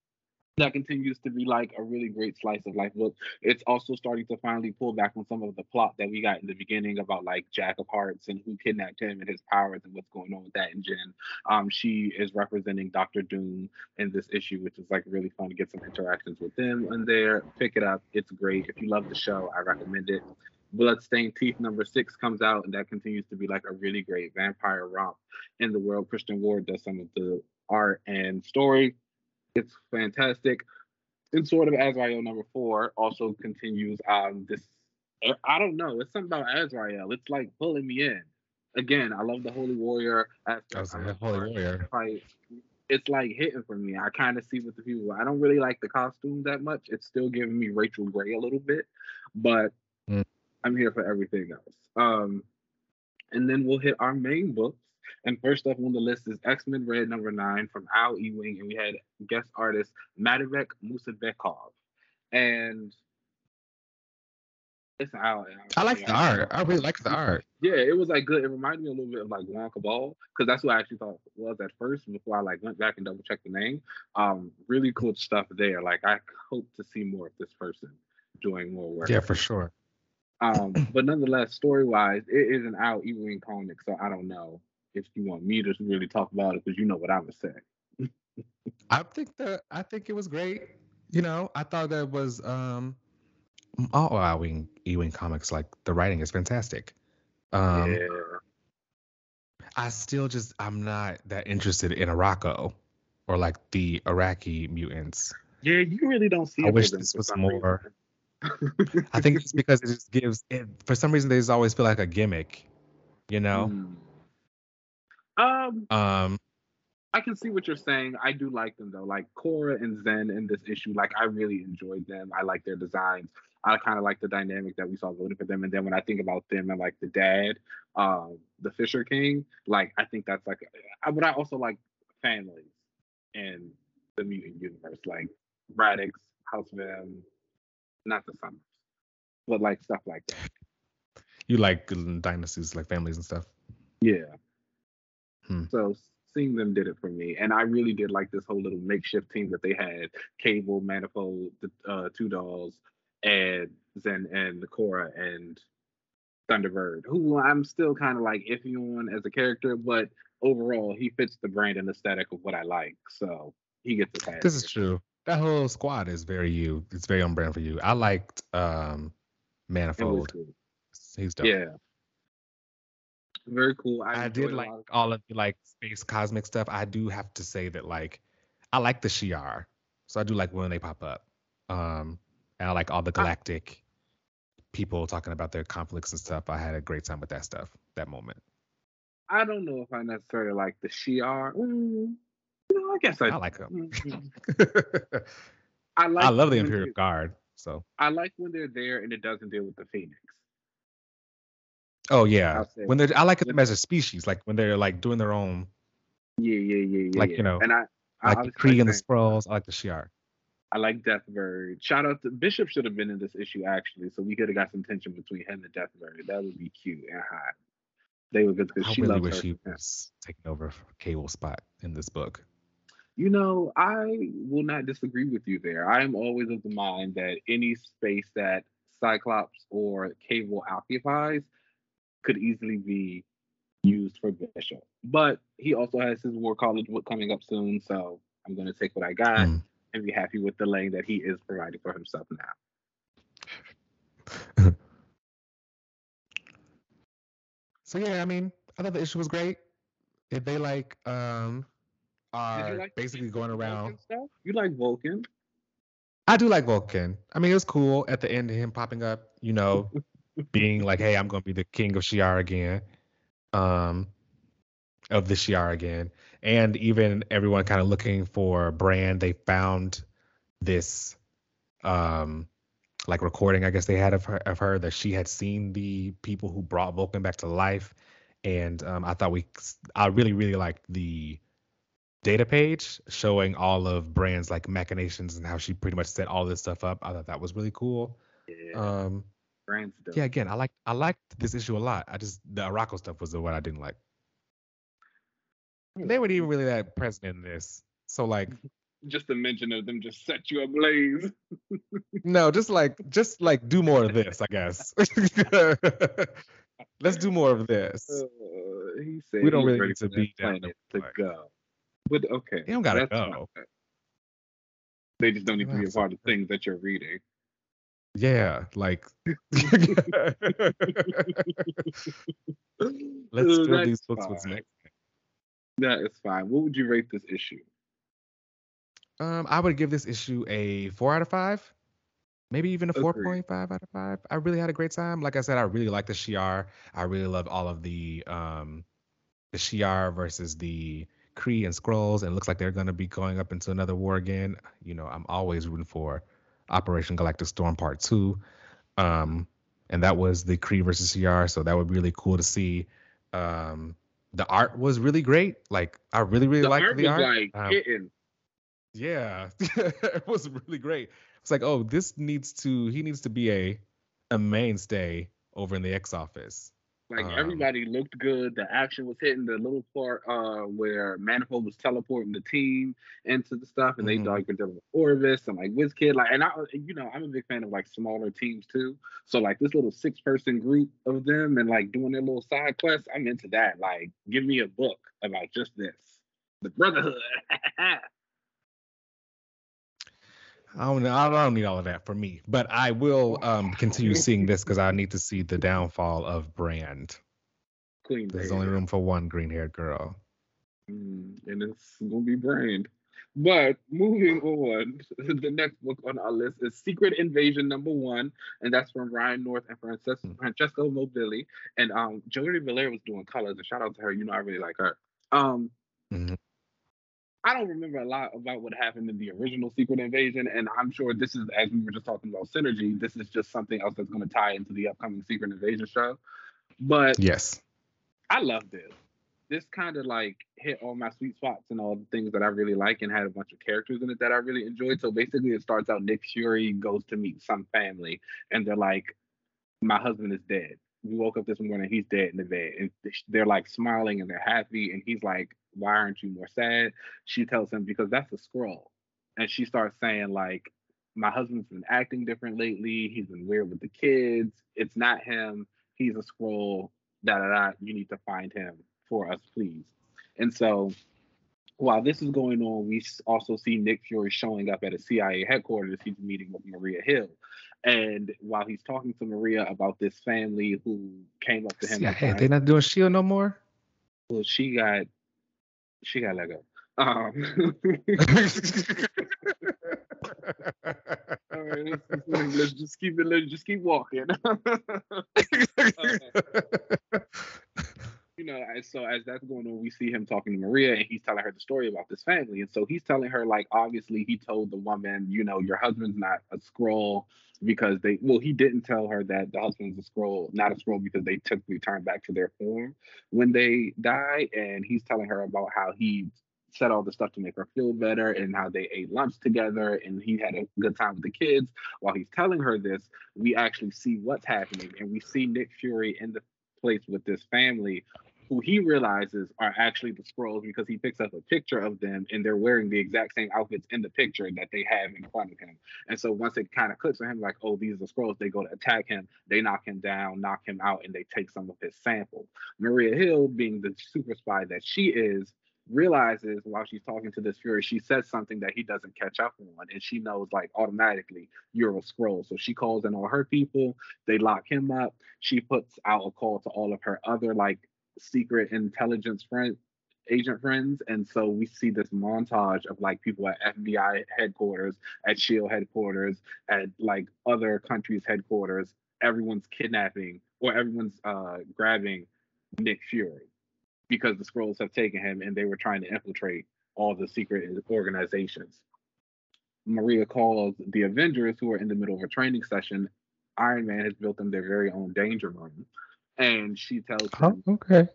that continues to be like a really great slice of life book. It's also starting to finally pull back on some of the plot that we got in the beginning about like Jack of Hearts and who kidnapped him and his powers and what's going on with that And Jen. Um, she is representing Doctor Doom in this issue, which is like really fun to get some interactions with them in there. Pick it up. It's great. If you love the show, I recommend it. Bloodstained Teeth number six comes out, and that continues to be like a really great vampire romp in the world. Christian Ward does some of the art and story it's fantastic. And sort of Azrael number four also continues um this I don't know, it's something about Azrael. It's like pulling me in. Again, I love the Holy Warrior aspect. Holy Warrior. Fight. It's like hitting for me. I kind of see what the people. I don't really like the costume that much. It's still giving me Rachel Grey a little bit, but mm. I'm here for everything else. Um, and then we'll hit our main books. And first up on the list is X Men Red number nine from Al Ewing, and we had guest artist Madibek Musabekov. And it's Al. I like the art. I really like the art. Yeah, it was like good. It reminded me a little bit of like Wonka Ball because that's what I actually thought was at first before I like went back and double checked the name. Um, really cool stuff there. Like I hope to see more of this person doing more work. Yeah, for sure. Um, but nonetheless, story wise, it is an Al Ewing comic, so I don't know if you want me to really talk about it because you know what I would say. I think that I think it was great. You know, I thought that was um Al Ewing Ewing comics, like the writing is fantastic. Um, yeah. I still just I'm not that interested in Arakko or like the Arakkii mutants. Yeah, you really don't see. I wish this was more. I think it's because it just gives it for some reason they just always feel like a gimmick, you know. Mm. Um, Um, I can see what you're saying. I do like them though. Like Cora and Zen in this issue, like I really enjoyed them. I like their designs. I kind of like the dynamic that we saw going for them. And then when I think about them and like the dad, um, the Fisher King, like I think that's like, I, but I also like families in the mutant universe, like Radix, House of M, not the Summers, but like stuff like that. you like dynasties, like families and stuff. Yeah. Hmm. So seeing them did it for me, and I really did like this whole little makeshift team that they had: Cable, Manifold, the uh, two dolls, and Zen and Cora and Thunderbird, who I'm still kind of like iffy on as a character, but overall he fits the brand and aesthetic of what I like, so he gets a pass. This is true. That whole squad is very you. It's very on brand for you. I liked um Manifold. He's dope. Yeah. Very cool. I, I did like of- all of the like space cosmic stuff. I do have to say that like I like the Shi'ar, so I do like when they pop up. Um, and I like all the galactic people talking about their conflicts and stuff. I had a great time with that stuff. That moment. I don't know if I necessarily like the Shi'ar. Mm, no, I guess I, I like them. Mhm. I like. I love the Imperial Guard. So I like when they're there and it doesn't deal with the Phoenix. Oh yeah, when they're I like them as a species, like when they're like doing their own, Yeah, yeah, yeah, yeah. Like, you know, and I, I like the Kree and the Skrulls. I like the Shi'ar. I like Deathbird. Shout out to Bishop should have been in this issue actually, so we could have got some tension between him and Deathbird. That would be cute and hot. They were good because I she really loves wish her. he was taking over for Cable spot in this book. You know, I will not disagree with you there. I am always of the mind that any space that Cyclops or Cable occupies could easily be used for Bishop. But he also has his War College book coming up soon, so I'm going to take what I got Mm. and be happy with the lane that he is providing for himself now. So yeah, I mean, I thought the issue was great. If they like um are like basically going around. You like Vulcan? I do like Vulcan. I mean, it was cool at the end of him popping up, you know, being like, "Hey, I'm gonna be the king of Shi'ar again," um, of the Shi'ar again, and even everyone kind of looking for Brand. They found this, um, like recording, I guess they had of her, of her that she had seen the people who brought Vulcan back to life, and um, I thought we, I really, really liked the data page showing all of Brand's like machinations and how she pretty much set all this stuff up. I thought that was really cool. Yeah, Um, Dope. yeah, again, I like I liked this issue a lot. I just the Arakko stuff was the one I didn't like. They weren't even really that present in this. So like, Just a mention of them just set you ablaze. no, just like just like do more of this, I guess. Let's do more of this. Uh, he said We don't really need to be down to go. But okay, You don't gotta that's go. They just don't need to be a part of things that you're reading. Yeah, like let's fill these books with next. That is fine. What would you rate this issue? Um, I would give this issue a four out of five, maybe even a four point five out of five. I really had a great time. Like I said, I really like the Shi'ar. I really love all of the um, the Shi'ar versus the Kree and Skrulls, and it looks like they're gonna be going up into another war again. You know, I'm always rooting for Operation Galactic Storm Part Two, um, and that was the Kree versus Shi'ar, so that would be really cool to see. Um, the art was really great. Like I really, really The liked art the was art. like Um, hitting. yeah, it was really great. It's like, oh, this needs to he needs to be a a mainstay over in the X office. Like um, everybody looked good. The action was hitting. The little part uh, where Manifold was teleporting the team into the stuff, and Mhm. they like were dealing with Orvis and like WizKid. Like, and I, you know, I'm a big fan of like smaller teams too. So like this little six person group of them and like doing their little side quests, I'm into that. Like, give me a book about just this, the Brotherhood. I don't know. I don't need all of that for me, but I will um, continue seeing this because I need to see the downfall of Brand. Queen. There's only room for one green-haired girl. Mm, and it's gonna be Brand. But moving on, the next book on our list is Secret Invasion number one, and that's from Ryan North and Frances- Mm. Francesco Mobili. And um, Jodi Villar was doing colors, and shout out to her. You know, I really like her. Um, Mhm. I don't remember a lot about what happened in the original Secret Invasion, and I'm sure this is, as we were just talking about synergy, this is just something else that's going to tie into the upcoming Secret Invasion show. But Yes. I love this. This kind of like hit all my sweet spots and all the things that I really like and had a bunch of characters in it that I really enjoyed. So basically, it starts out Nick Fury goes to meet some family and they're like, My husband is dead. We woke up this morning, he's dead in the bed. And they're like smiling and they're happy. And he's like, Why aren't you more sad? She tells him, Because that's a Skrull. And she starts saying, like, my husband's been acting different lately. He's been weird with the kids. It's not him. He's a Skrull da da da, you need to find him for us, please. And so while this is going on, we also see Nick Fury showing up at a CIA headquarters. He's meeting with Maria Hill. And while he's talking to Maria about this family who came up to him, Yeah, and hey, tried- they not doing Shield no more. well, she got she got let go. Um, all right, let's, let's- let's just keep it. Let's just keep walking. you know, so as that's going on, we see him talking to Maria and he's telling her the story about this family. And so he's telling her, like, obviously he told the woman, you know, your husband's not a Skrull because they well, he didn't tell her that the husband's a Skrull, not a Skrull because they took return back to their form when they die. And he's telling her about how he said all the stuff to make her feel better and how they ate lunch together and he had a good time with the kids. While he's telling her this, we actually see what's happening and we see Nick Fury in the place with this family who he realizes are actually the Skrulls because he picks up a picture of them and they're wearing the exact same outfits in the picture that they have in front of him. And so once it kind of clicks on him, like, oh, these are the Skrulls, they go to attack him, they knock him down, knock him out, and they take some of his sample. Maria Hill, being the super spy that she is, realizes while she's talking to this Fury, she says something that he doesn't catch up on, and she knows like automatically you're a Skrull. So she calls in all her people, they lock him up. She puts out a call to all of her other like secret intelligence friend agent friends and so we see this montage of like people at fbi headquarters at shield headquarters at like other countries headquarters. Everyone's kidnapping or everyone's uh grabbing nick fury because the Skrulls have taken him and they were trying to infiltrate all the secret organizations. Maria calls the avengers who are in the middle of a training session. Iron man has built them their very own danger room and she tells oh, them okay.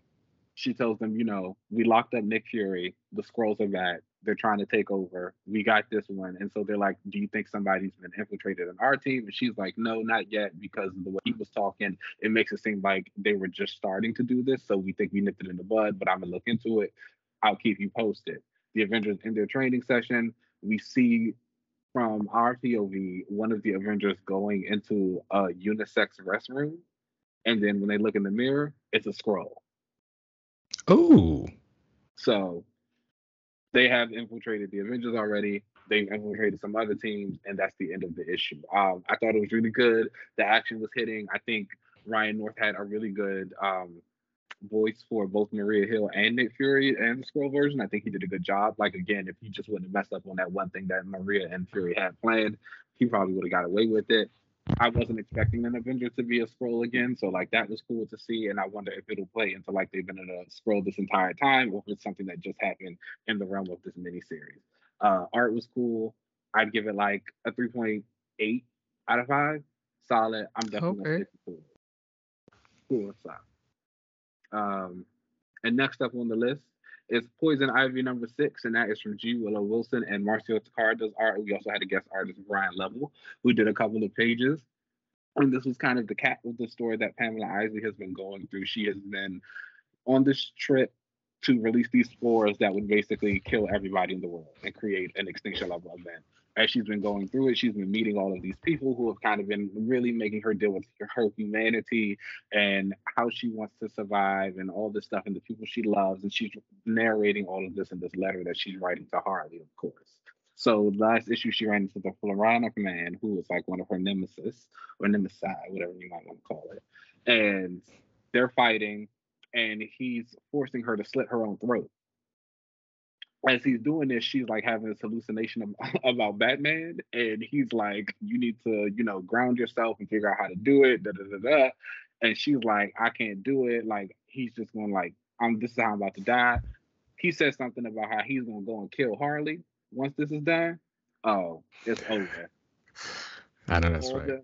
she tells them, you know, we locked up Nick Fury. The Skrulls are back. They're trying to take over. We got this one. And so they're like, Do you think somebody's been infiltrated in our team? And she's like, No, not yet, because the way he was talking, it makes it seem like they were just starting to do this. So we think we nipped it in the bud, but I'm gonna look into it. I'll keep you posted. The Avengers in their training session, we see from our POV one of the Avengers going into a unisex restroom. And then when they look in the mirror, it's a Skrull. Ooh. So they have infiltrated the Avengers already. They've infiltrated some other teams, and that's the end of the issue. Um, I thought it was really good. The action was hitting. I think Ryan North had a really good um, voice for both Maria Hill and Nick Fury and the Skrull version. I think he did a good job. Like again, if he just wouldn't have messed up on that one thing that Maria and Fury had planned, he probably would have got away with it. I wasn't expecting an Avenger to be a Skrull again, so like that was cool to see, and I wonder if it'll play into like they've been in a Skrull this entire time, or if it's something that just happened in the realm of this miniseries. Uh, art was cool. I'd give it like a three point eight out of five. Solid. I'm definitely Okay. it. Cool stuff. Um, and next up on the list is Poison Ivy number six, and that is from G. Willow Wilson and Marcio does art. We also had a guest artist, Brian Level, who did a couple of pages. And this was kind of the cat of the story that Pamela Isley has been going through. She has been on this trip to release these spores that would basically kill everybody in the world and create an extinction level event. As she's been going through it, she's been meeting all of these people who have kind of been really making her deal with her humanity and how she wants to survive and all this stuff and the people she loves. And she's narrating all of this in this letter that she's writing to Harley, of course. So last issue, she ran into the Floronic man, who was like one of her nemesis or nemesis, whatever you might want to call it. And they're fighting, and he's forcing her to slit her own throat. As he's doing this, she's like having this hallucination about Batman, and he's like, "You need to, you know, ground yourself and figure out how to do it." Da da da da. And she's like, "I can't do it." Like he's just going like, "I'm this is how I'm about to die." He says something about how he's gonna go and kill Harley once this is done. Oh, it's over. I know that's right.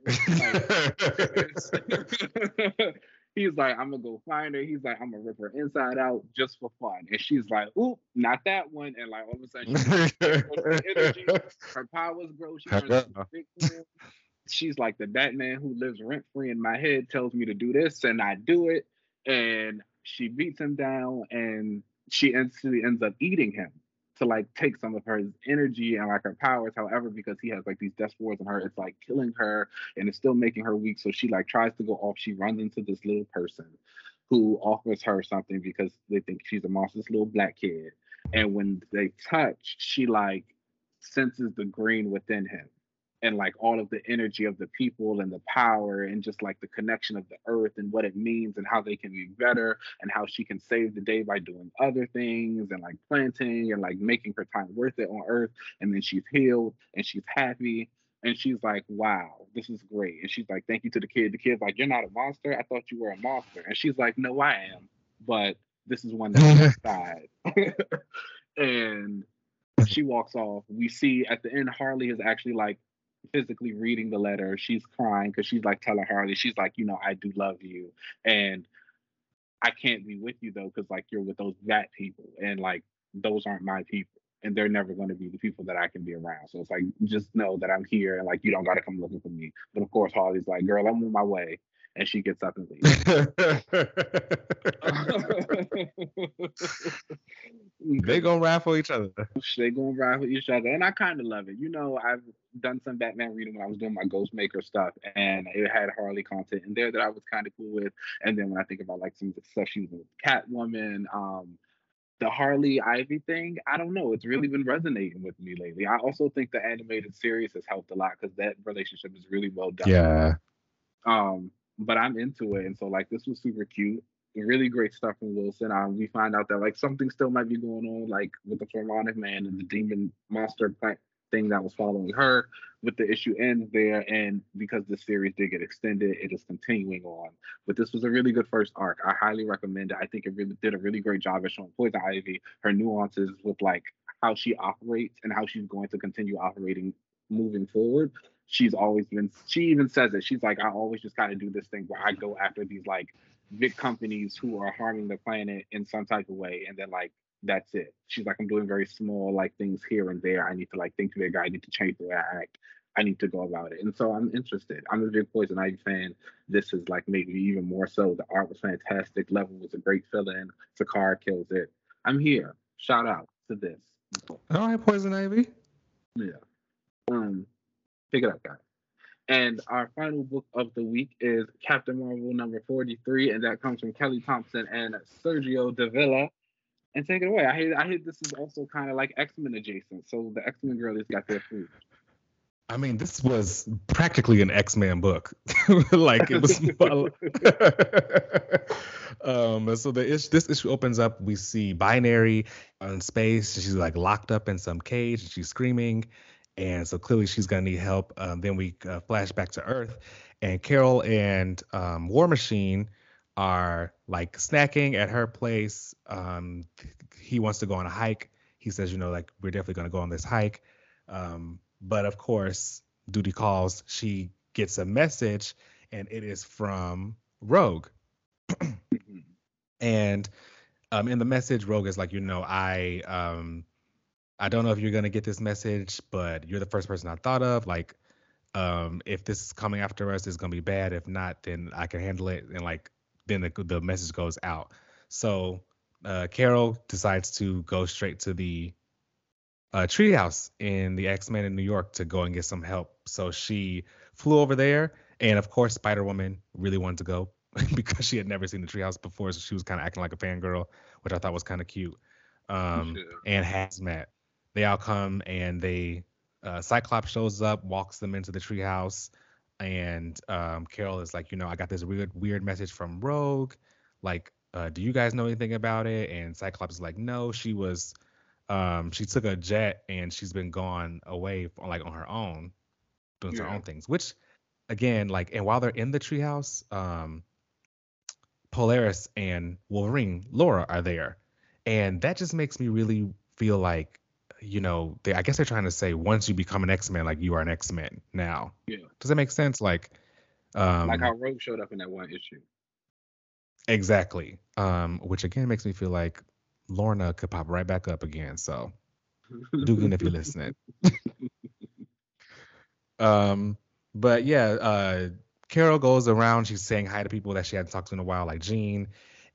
he's like, I'm gonna go find her. He's like, I'm gonna rip her inside out just for fun. And she's like, Oop, not that one. And like all of a sudden, she energy, her powers grow. She turns She's like the Batman who lives rent free in my head, tells me to do this, and I do it. And she beats him down, and she instantly ends up eating him to like take some of her energy and like her powers. However, because he has like these death wars on her, it's like killing her and it's still making her weak. So she like tries to go off. She runs into this little person who offers her something because they think she's a monster, this little black kid. And when they touch, she like senses the green within him and like all of the energy of the people and the power and just like the connection of the earth and what it means and how they can be better and how she can save the day by doing other things and like planting and like making her time worth it on earth. And then she's healed and she's happy and she's like wow this is great. And she's like thank you to the kid. The kid's like you're not a monster? I thought you were a monster. And she's like no i am but this is one that's inside and she walks off. We see at the end harley is actually like physically reading the letter. She's crying because she's like telling Harley, she's like, you know, I do love you. And I can't be with you though, because like you're with those that people. And like those aren't my people. And they're never going to be the people that I can be around. So it's like, just know that I'm here and like you don't got to come looking for me. But of course, Harley's like, girl, I'm on my way and she gets up and leaves. they gonna raffle each other. They gonna raffle each other, and I kind of love it. You know, I've done some Batman reading when I was doing my Ghostmaker stuff, and it had Harley content in there that I was kind of cool with. And then when I think about like some of the stuff she was with Catwoman, um, the Harley Ivy thing, I don't know. It's really been resonating with me lately. I also think the animated series has helped a lot because that relationship is really well done. Yeah. Um, but I'm into it. And so like this was super cute. Really great stuff from Wilson. Um, we find out that like something still might be going on, like with the Floronic Man and the demon monster thing that was following her. With the issue ends there, and because the series did get extended, it is continuing on. But this was a really good first arc. I highly recommend it. I think it really did a really great job at showing Poison Ivy her nuances with like how she operates and how she's going to continue operating moving forward she's always been she even says it. She's like i always just kind of do this thing where i go after these like big companies who are harming the planet in some type of way and then like that's it. She's like i'm doing very small like things here and there. I need to like think bigger. I need to change the way i act. I need to go about it. And so i'm interested. I'm a big poison ivy fan. This is like maybe even more so. The art was fantastic. Level was a great fill-in. Takara kills it. I'm here. Shout out to this all right poison ivy. Yeah. Um Pick it up, guys. And our final book of the week is Captain Marvel number 43, and that comes from Kelly Thompson and Sergio Davila. And take it away. I hear I hear this is also kind of like X-Men adjacent. So the X-Men girlies got their food. I mean, this was practically an X-Men book. like it was. um, so the ish, this issue opens up. We see Binary in space. She's like locked up in some cage. And she's screaming, and so clearly she's going to need help. Um, then we uh, flash back to Earth, and Carol and um, War Machine are like snacking at her place. Um, he wants to go on a hike. He says, you know, like we're definitely going to go on this hike. Um, but of course, duty calls. She gets a message, and it is from Rogue. and um, in the message, Rogue is like, you know, I um, I don't know if you're gonna get this message, but you're the first person I thought of. Like, um, if this is coming after us, it's gonna be bad. If not, then I can handle it. And like, then the the message goes out. So uh, Carol decides to go straight to the uh, treehouse in the X Men in New York to go and get some help. So she flew over there, and of course, Spider Woman really wanted to go because she had never seen the treehouse before, so she was kind of acting like a fangirl, which I thought was kind of cute. Um, and Hazmat they all come and they uh, Cyclops shows up, walks them into the treehouse, and um, Carol is like, you know, I got this weird weird message from Rogue. Like, uh, do you guys know anything about it? And Cyclops is like, no, she was, um, she took a jet and she's been gone away, for, like on her own, doing yeah. her own things. Which, again, like, and while they're in the treehouse, um, Polaris and Wolverine, Laura are there, and that just makes me really feel like you know, they, I guess they're trying to say once you become an X Men, like you are an X Men now. Yeah. Does that make sense? Like, um, like how Rogue showed up in that one issue. Exactly. Um, which again makes me feel like Lorna could pop right back up again. So, Duggan, if you're listening. um, but yeah, uh, Carol goes around. She's saying hi to people that she hadn't talked to in a while, like Jean,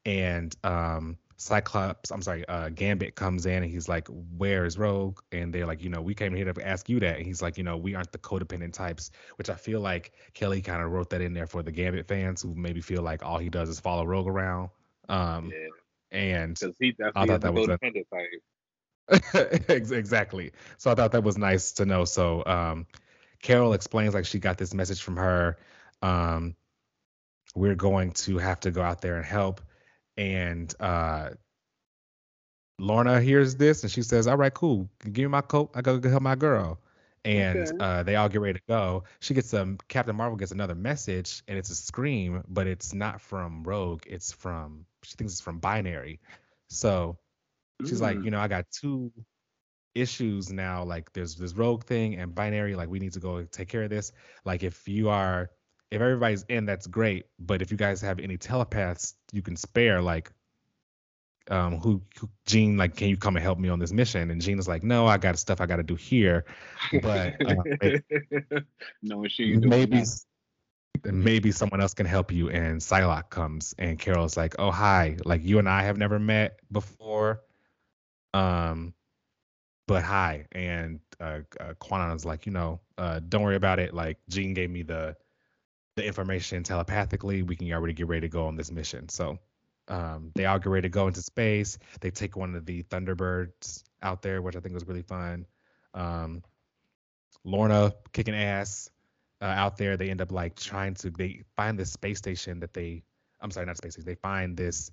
and um, Cyclops, I'm sorry, uh, Gambit comes in and he's like, "Where is Rogue?" And they're like, "You know, we came here to ask you that." And he's like, "You know, we aren't the codependent types," which I feel like Kelly kind of wrote that in there for the Gambit fans who maybe feel like all he does is follow Rogue around. Um, yeah. And he, I thought that was a, exactly. So I thought that was nice to know. So um, Carol explains like she got this message from her. Um, we're going to have to go out there and help and uh Lorna hears this and she says, "All right, cool. Give me my coat. I gotta help my girl." And okay. uh, they all get ready to go. She gets um Captain Marvel gets another message and it's a scream, but it's not from Rogue. It's from she thinks it's from Binary. So she's mm. like, you know, I got two issues now. Like there's this Rogue thing and Binary. Like we need to go take care of this. Like if you are if everybody's in, that's great. But if you guys have any telepaths you can spare, like, um, who, who Jean, like, can you come and help me on this mission? And Jean is like, no, I got stuff I got to do here. But uh, no, she maybe maybe someone else can help you. And Psylocke comes, and Carol's like, oh hi, like you and I have never met before. Um, but hi. And uh, uh Kwannon's like, you know, uh, don't worry about it. Like Jean gave me the the information telepathically, we can already get ready to go on this mission. So um, they all get ready to go into space. They take one of the Thunderbirds out there, which I think was really fun. Um, Lorna kicking ass uh, out there. They end up like trying to they find this space station that they I'm sorry, not space station. They find this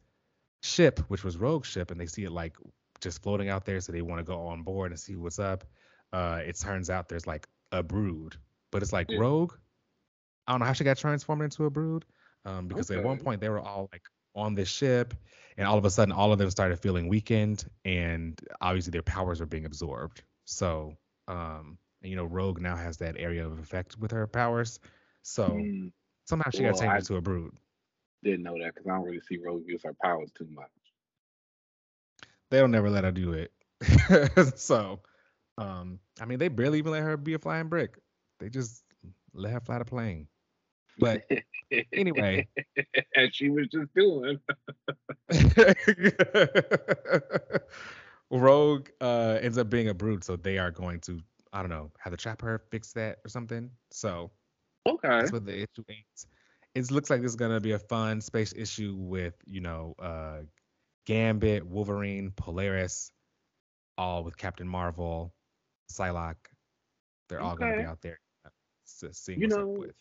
ship, which was Rogue ship, and they see it like just floating out there. So they want to go on board and see what's up. Uh, it turns out there's like a brood, but it's like. Rogue I don't know how she got transformed into a brood. Um, because okay. at one point they were all like on this ship, and all of a sudden all of them started feeling weakened, and obviously their powers are being absorbed. So, um, and, you know, Rogue now has that area of effect with her powers. So mm. somehow she well, got changed into a brood. Didn't know that because I don't really see Rogue use her powers too much. They don't never let her do it. so, um, I mean, they barely even let her be a flying brick. They just let her fly the plane. But anyway, as she was just doing. Rogue uh, ends up being a brood, so they are going to I don't know have trap her, fix that or something. So okay, that's what the issue is. It looks like this is gonna be a fun space issue with you know uh, Gambit, Wolverine, Polaris, all with Captain Marvel, Psylocke. They're all gonna be out there uh, seeing you know, with.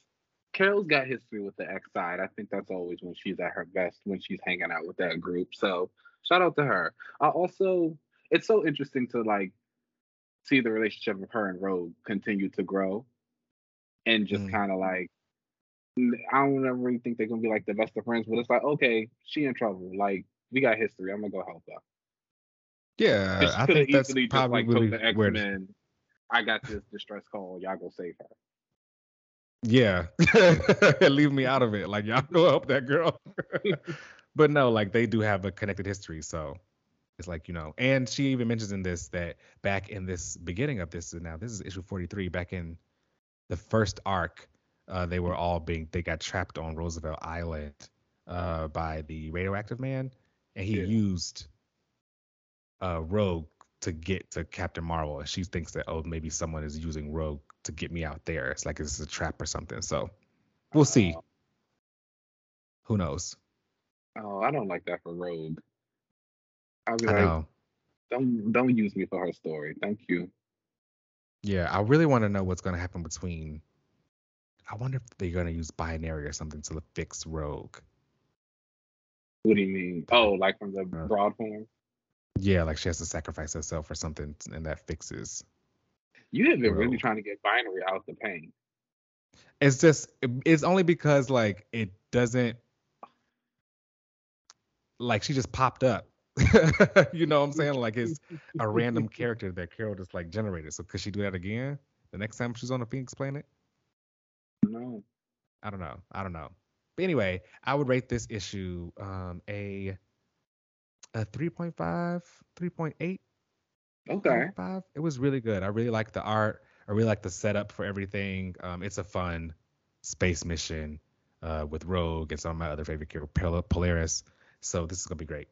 Carol's got history with the X side. I think that's always when she's at her best when she's hanging out with that group. So shout out to her. I also it's so interesting to like see the relationship of her and Rogue continue to grow and just mm. kind of like I don't ever really think they're gonna be like the best of friends, but it's like, okay, she in trouble. Like we got history. I'm gonna go help her. Yeah, I think that's probably just like told the X Men, I got this distress call. Y'all go save her. Yeah, leave me out of it. Like y'all go help that girl. but no, like they do have a connected history, so it's like you know. And she even mentions in this that back in this beginning of this, now this is issue 43. Back in the first arc, uh, they were all being they got trapped on Roosevelt Island uh, by the radioactive man, and he yeah. used uh, Rogue to get to Captain Marvel, and she thinks that oh maybe someone is using Rogue to get me out there. It's like it's a trap or something. So we'll see. Uh, Who knows? Oh, I don't like that for Rogue. I'll be I like, know. don't don't use me for her story. Thank you. Yeah, I really want to know what's going to happen between. I wonder if they're going to use binary or something to fix Rogue. What do you mean? Oh, like from the Uh, broad form? Yeah, like she has to sacrifice herself or something, and that fixes. You have been really Rogue. trying to get binary out the pain. It's just it's only because like it doesn't like she just popped up. you know what I'm saying? Like it's a random character that Carol just like generated. So could she do that again the next time she's on the Phoenix Planet? No. I don't know. I don't know. But anyway, I would rate this issue um a a 3.5, 3.8 Okay. five. It was really good. I really like the art. I really like the setup for everything. Um, it's a fun space mission uh, with Rogue and some of my other favorite characters, Pol- Polaris. So this is gonna be great.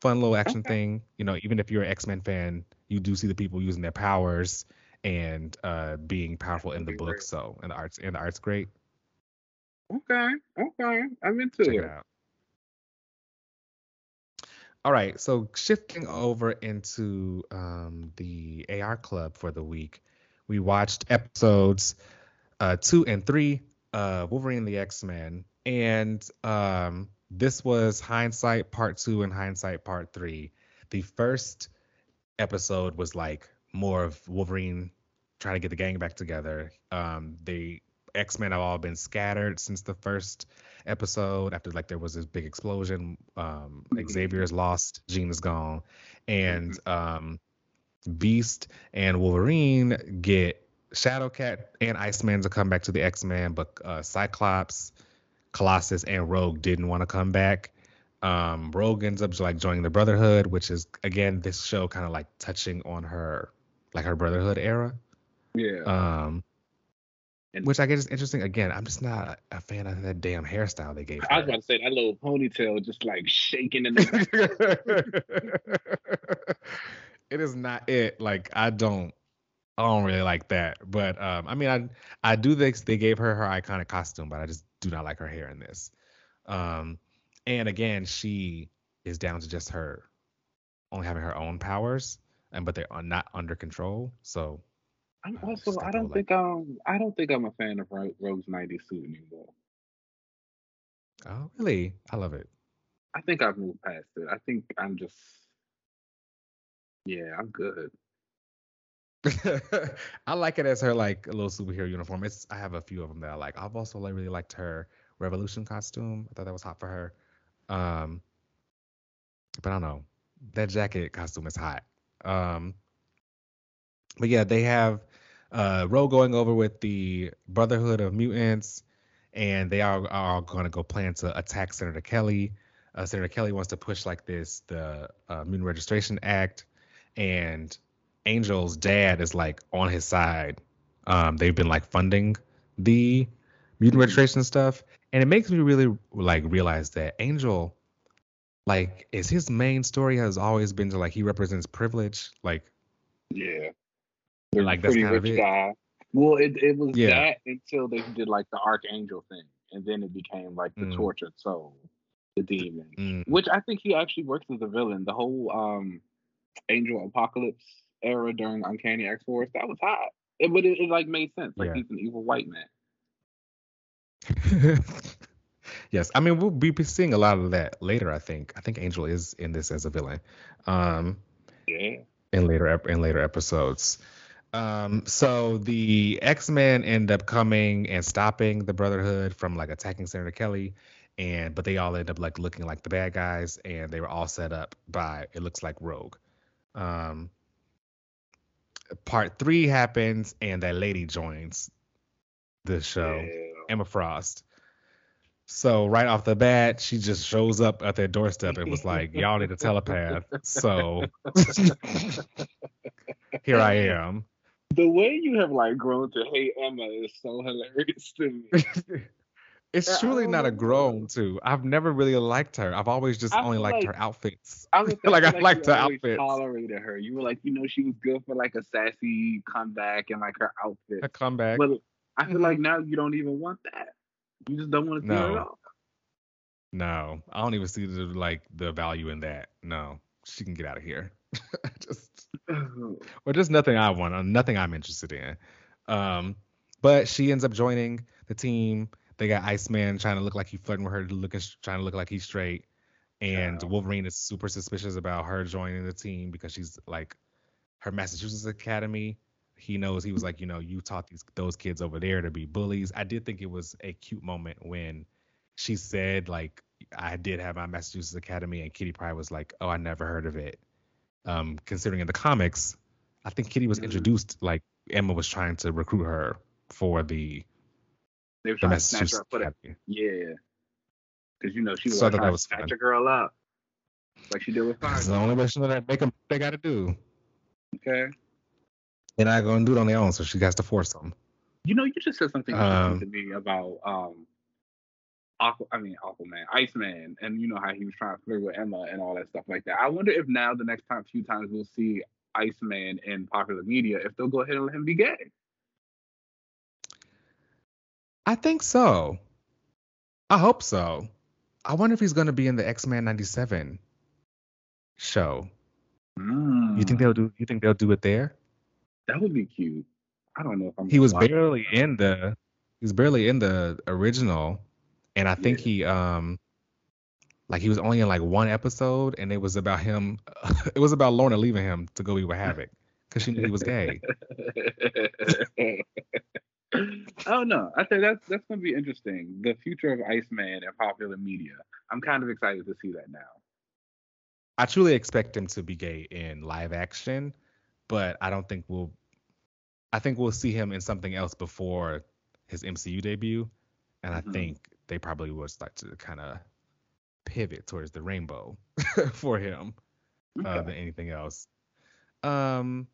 Fun little action Okay. thing. You know, even if you're an X Men fan, you do see the people using their powers and uh, being powerful in the book. great. So and the arts and the art's great. Okay. Okay. I'm into Check it. it. All right, so shifting over into um, the AR Club for the week, we watched episodes uh, two and three, uh, Wolverine and the X Men, and um, this was Hindsight Part Two and Hindsight Part Three. The first episode was like more of Wolverine trying to get the gang back together. Um, the X Men have all been scattered since the first episode after like there was this big explosion. Um, Mhm. Xavier's lost, Jean is gone, and um, Beast and Wolverine get Shadowcat and Iceman to come back to the X Men, but uh, Cyclops, Colossus, and Rogue didn't want to come back. Um, Rogue ends up like joining the Brotherhood, which is again this show kind of like touching on her like her Brotherhood era. Yeah. Um, And- which I guess is interesting. Again, I'm just not a fan of that damn hairstyle they gave her. I was her. about to say that little ponytail just like shaking in the it is not it. Like I don't, I don't really like that. But um, I mean, I I do think they gave her her iconic costume, but I just do not like her hair in this. Um, and again, she is down to just her only having her own powers, and but they are not under control. So I'm also I don't think um I don't think I'm a fan of Ro- Rogue's 90s suit anymore. oh really? I love it. I think I've moved past it. I think I'm just yeah, I'm good. I like it as her like a little superhero uniform. It's I have a few of them that I like. I've also like really liked her Revolution costume. I thought that was hot for her. Um, but I don't know that jacket costume is hot. Um, but yeah, they have uh going over with the Brotherhood of Mutants, and they are are going to go plan to attack Senator Kelly. Uh, Senator Kelly wants to push like this the uh, Mutant Registration Act, and Angel's dad is like on his side. Um, they've been like funding the mutant Mhm. registration stuff, and it makes me really like realize that Angel, like, is his main story has always been to like he represents privilege, like, Yeah. Like, that's pretty kind of rich it. guy. Well, it it was Yeah. that until they did like the Archangel thing, and then it became like the Mm. tortured soul, the demon. mm, Which I think he actually works as a villain. The whole um Angel Apocalypse era during Uncanny X Force, that was hot. It but it, it like made sense. Like Yeah. he's an evil white man. yes, I mean we'll be seeing a lot of that later. I think. I think Angel is in this as a villain. Um, Yeah. in later in later episodes. Um, so the X Men end up coming and stopping the Brotherhood from like attacking Senator Kelly, and but they all end up like looking like the bad guys, and they were all set up by it looks like Rogue. Um, part three happens, and that lady joins the show. Yeah. Emma Frost. So right off the bat, she just shows up at their doorstep and was like, "Y'all need a telepath." So here I am. The way you have like grown to hate Emma is so hilarious to me. it's Yeah, truly don't a grown to. I've never really liked her. I've always just I only liked like- her outfits. I was Like, I feel liked you her always outfits. Tolerated her. You were like, you know, she was good for like a sassy comeback and like her outfit. Her comeback. But I feel like mm-hmm. now you don't even want that. You just don't want to see her No. at all. No, I don't even see the like the value in that. No. she can get out of here. just or just nothing I want, uh, nothing I'm interested in. Um, but she ends up joining the team. They got Iceman trying to look like he's flirting with her, looking trying to look like he's straight. And Wolverine is super suspicious about her joining the team because she's like her Massachusetts Academy. He knows he was like, you know, you taught these those kids over there to be bullies. I did think it was a cute moment when she said like I did have my Massachusetts Academy and Kitty Pryde was like, oh, I never heard of it. Um, considering in the comics, I think Kitty was mm-hmm. introduced like Emma was trying to recruit her for the they were trying to snatch her up, put it. Yeah, because you know she was so trying to snatch a girl up, like she did with Fire. That's the only mission that make them they got to do. Okay. They're not going to do it on their own, so she has to force them. You know, you just said something um, to me about um, Aqua, I mean Aquaman, Iceman, and you know how he was trying to flirt with Emma and all that stuff like that. I wonder if now the next time, few times we'll see Iceman in popular media, if they'll go ahead and let him be gay. I think so. I hope so. I wonder if he's going to be in the X Men '97 show. Mm. You think they'll do? You think they'll do it there? That would be cute. I don't know if I'm. He was barely it. in the. He was barely in the original, and I think yeah. he um, like he was only in like one episode, and it was about him. it was about Lorna leaving him to go be with Havoc because she knew he was gay. oh no, I think that's that's gonna be interesting. The future of Iceman and popular media. I'm kind of excited to see that now. I truly expect him to be gay in live action, but I don't think we'll. I think we'll see him in something else before his MCU debut, and mm-hmm. I think they probably will like to kind of pivot towards the rainbow for him okay. uh, than anything else. Um,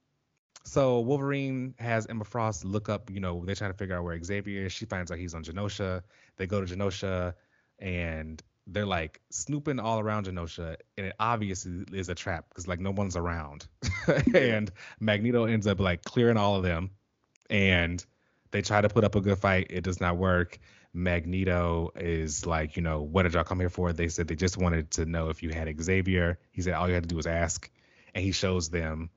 so Wolverine has Emma Frost look up, you know, they're trying to figure out where Xavier is. She finds out he's on Genosha. They go to Genosha and they're like snooping all around Genosha, and it obviously is a trap because like no one's around. and Magneto ends up like clearing all of them, and they try to put up a good fight. It does not work. Magneto is like, you know, what did y'all come here for? They said they just wanted to know if you had Xavier. He said all you had to do was ask, and he shows them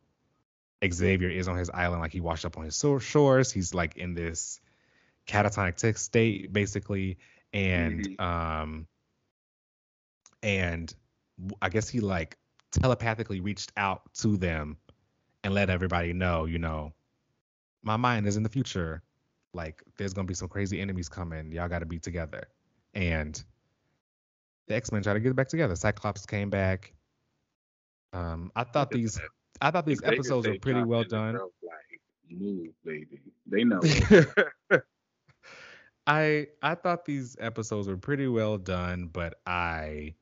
Xavier is on his island, like he washed up on his shores. He's like in this catatonic state, basically, and mm-hmm. um, and I guess he like telepathically reached out to them and let everybody know, you know, my mind is in the future. Like there's gonna be some crazy enemies coming. Y'all got to be together. And the X Men try to get back together. Cyclops came back. Um, I thought these I thought these episodes were pretty well done. Like, move, baby. They know. I I thought these episodes were pretty well done, but I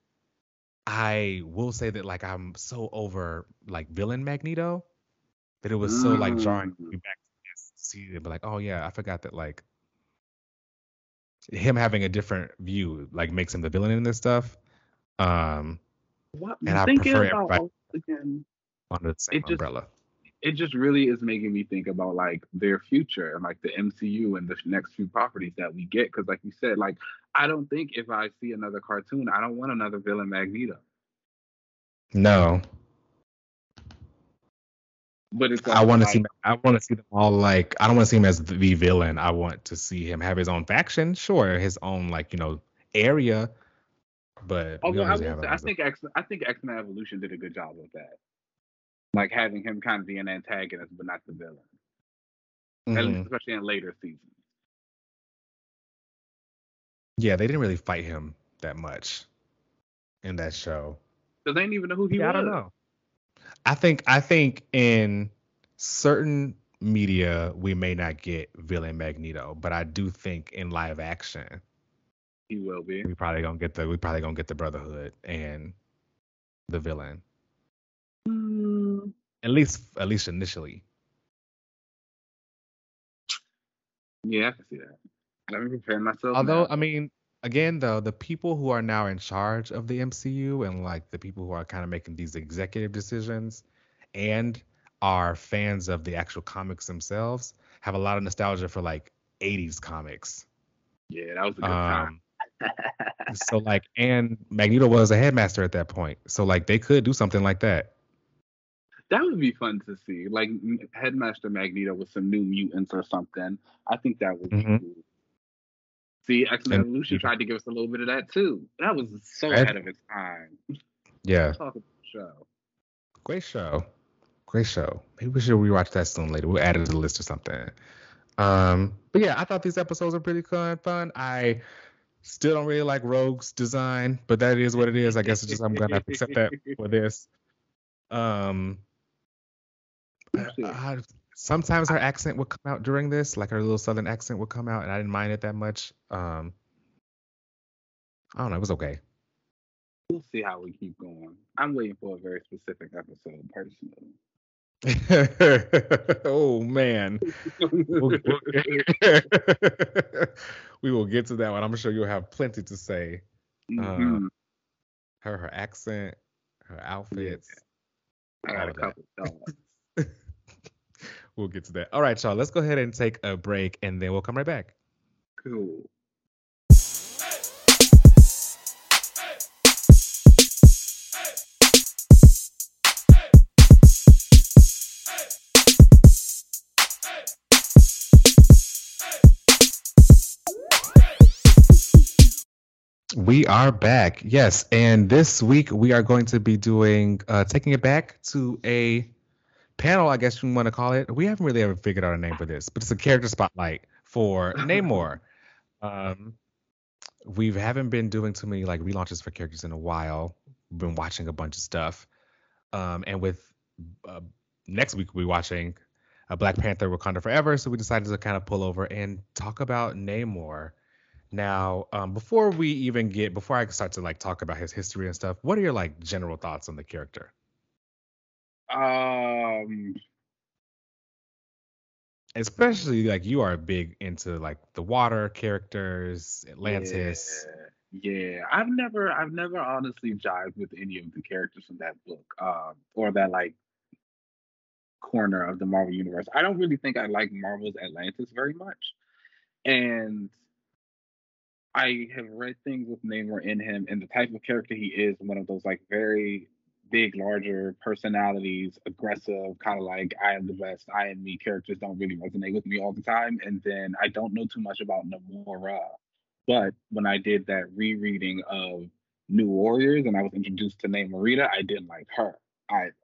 I will say that like I'm so over like villain Magneto that it was so like drawing me mm. back see it, but like, oh yeah, I forgot that like him having a different view like makes him the villain in this stuff. Um, what and I prefer everybody. Again, under the same it umbrella. Just, it just really is making me think about like their future and like the MCU and the next few properties that we get. Because like you said, like I don't think if I see another cartoon, I don't want another villain Magneto. No. But it's I want to like, see I want to see them all like I don't want to see him as the villain. I want to see him have his own faction, sure, his own like you know area. But although I, say, I think X I think X Men Evolution did a good job with that like having him kind of be an antagonist but not the villain. Mm-hmm. especially in later seasons. Yeah, they didn't really fight him that much in that show. Because they didn't even know who he yeah, was. I don't know. I think I think in certain media we may not get villain Magneto, but I do think in live action he will be. We probably gonna get the we probably gonna get the Brotherhood and the villain. Mm. At least, at least initially. Yeah, I can see that. Let me prepare myself. Although, now. I mean, again, though, the people who are now in charge of the MCU and like the people who are kind of making these executive decisions and are fans of the actual comics themselves have a lot of nostalgia for like 80s comics. Yeah, that was a good um, time. so like, and Magneto was a headmaster at that point. So like, they could do something like that. That would be fun to see, like Headmaster Magneto with some new mutants or something. I think that would be mm-hmm. cool. See, X Men Evolution tried to give us a little bit of that too. That was so ahead of its time. Yeah. Show. Great show. Great show. Maybe we should rewatch that soon later. We'll add it to the list or something. Um, but yeah, I thought these episodes were pretty fun. Fun. I still don't really like Rogue's design, but that is what it is. I guess it's just I'm gonna have to accept that for this. Um, I, sometimes her accent would come out during this, like her little southern accent would come out, and I didn't mind it that much. Um, I don't know, it was okay. We'll see how we keep going. I'm waiting for a very specific episode, personally. oh man, we'll, we will get to that one. I'm sure you'll have plenty to say. Mm-hmm. Uh, her her accent, her outfits. Yeah. I got a couple thoughts. we'll get to that. All right, y'all. Let's go ahead and take a break, and then we'll come right back. Cool. We are back, yes, and this week we are going to be doing uh, taking it back to a panel, I guess you want to call it. We haven't really ever figured out a name for this, but it's a character spotlight for Namor. Um, we haven't been doing too many like relaunches for characters in a while. We've been watching a bunch of stuff, um, and with uh, next week we'll be watching a uh, Black Panther: Wakanda Forever. So we decided to kind of pull over and talk about Namor. Now, um, before we even get, before I start to like talk about his history and stuff, what are your like general thoughts on the character? Um, especially like you are big into like the water characters, Atlantis. Yeah, yeah. I've never, I've never honestly jived with any of the characters from that book, um, or that like corner of the Marvel universe. I don't really think I like Marvel's Atlantis very much, and I have read things with Namor in him, and the type of character he is, one of those like very big, larger personalities, aggressive, kind of like I am the best, I am me characters don't really resonate with me all the time. And then I don't know too much about Namora. But when I did that rereading of New Warriors and I was introduced to Namorita, I didn't like her either.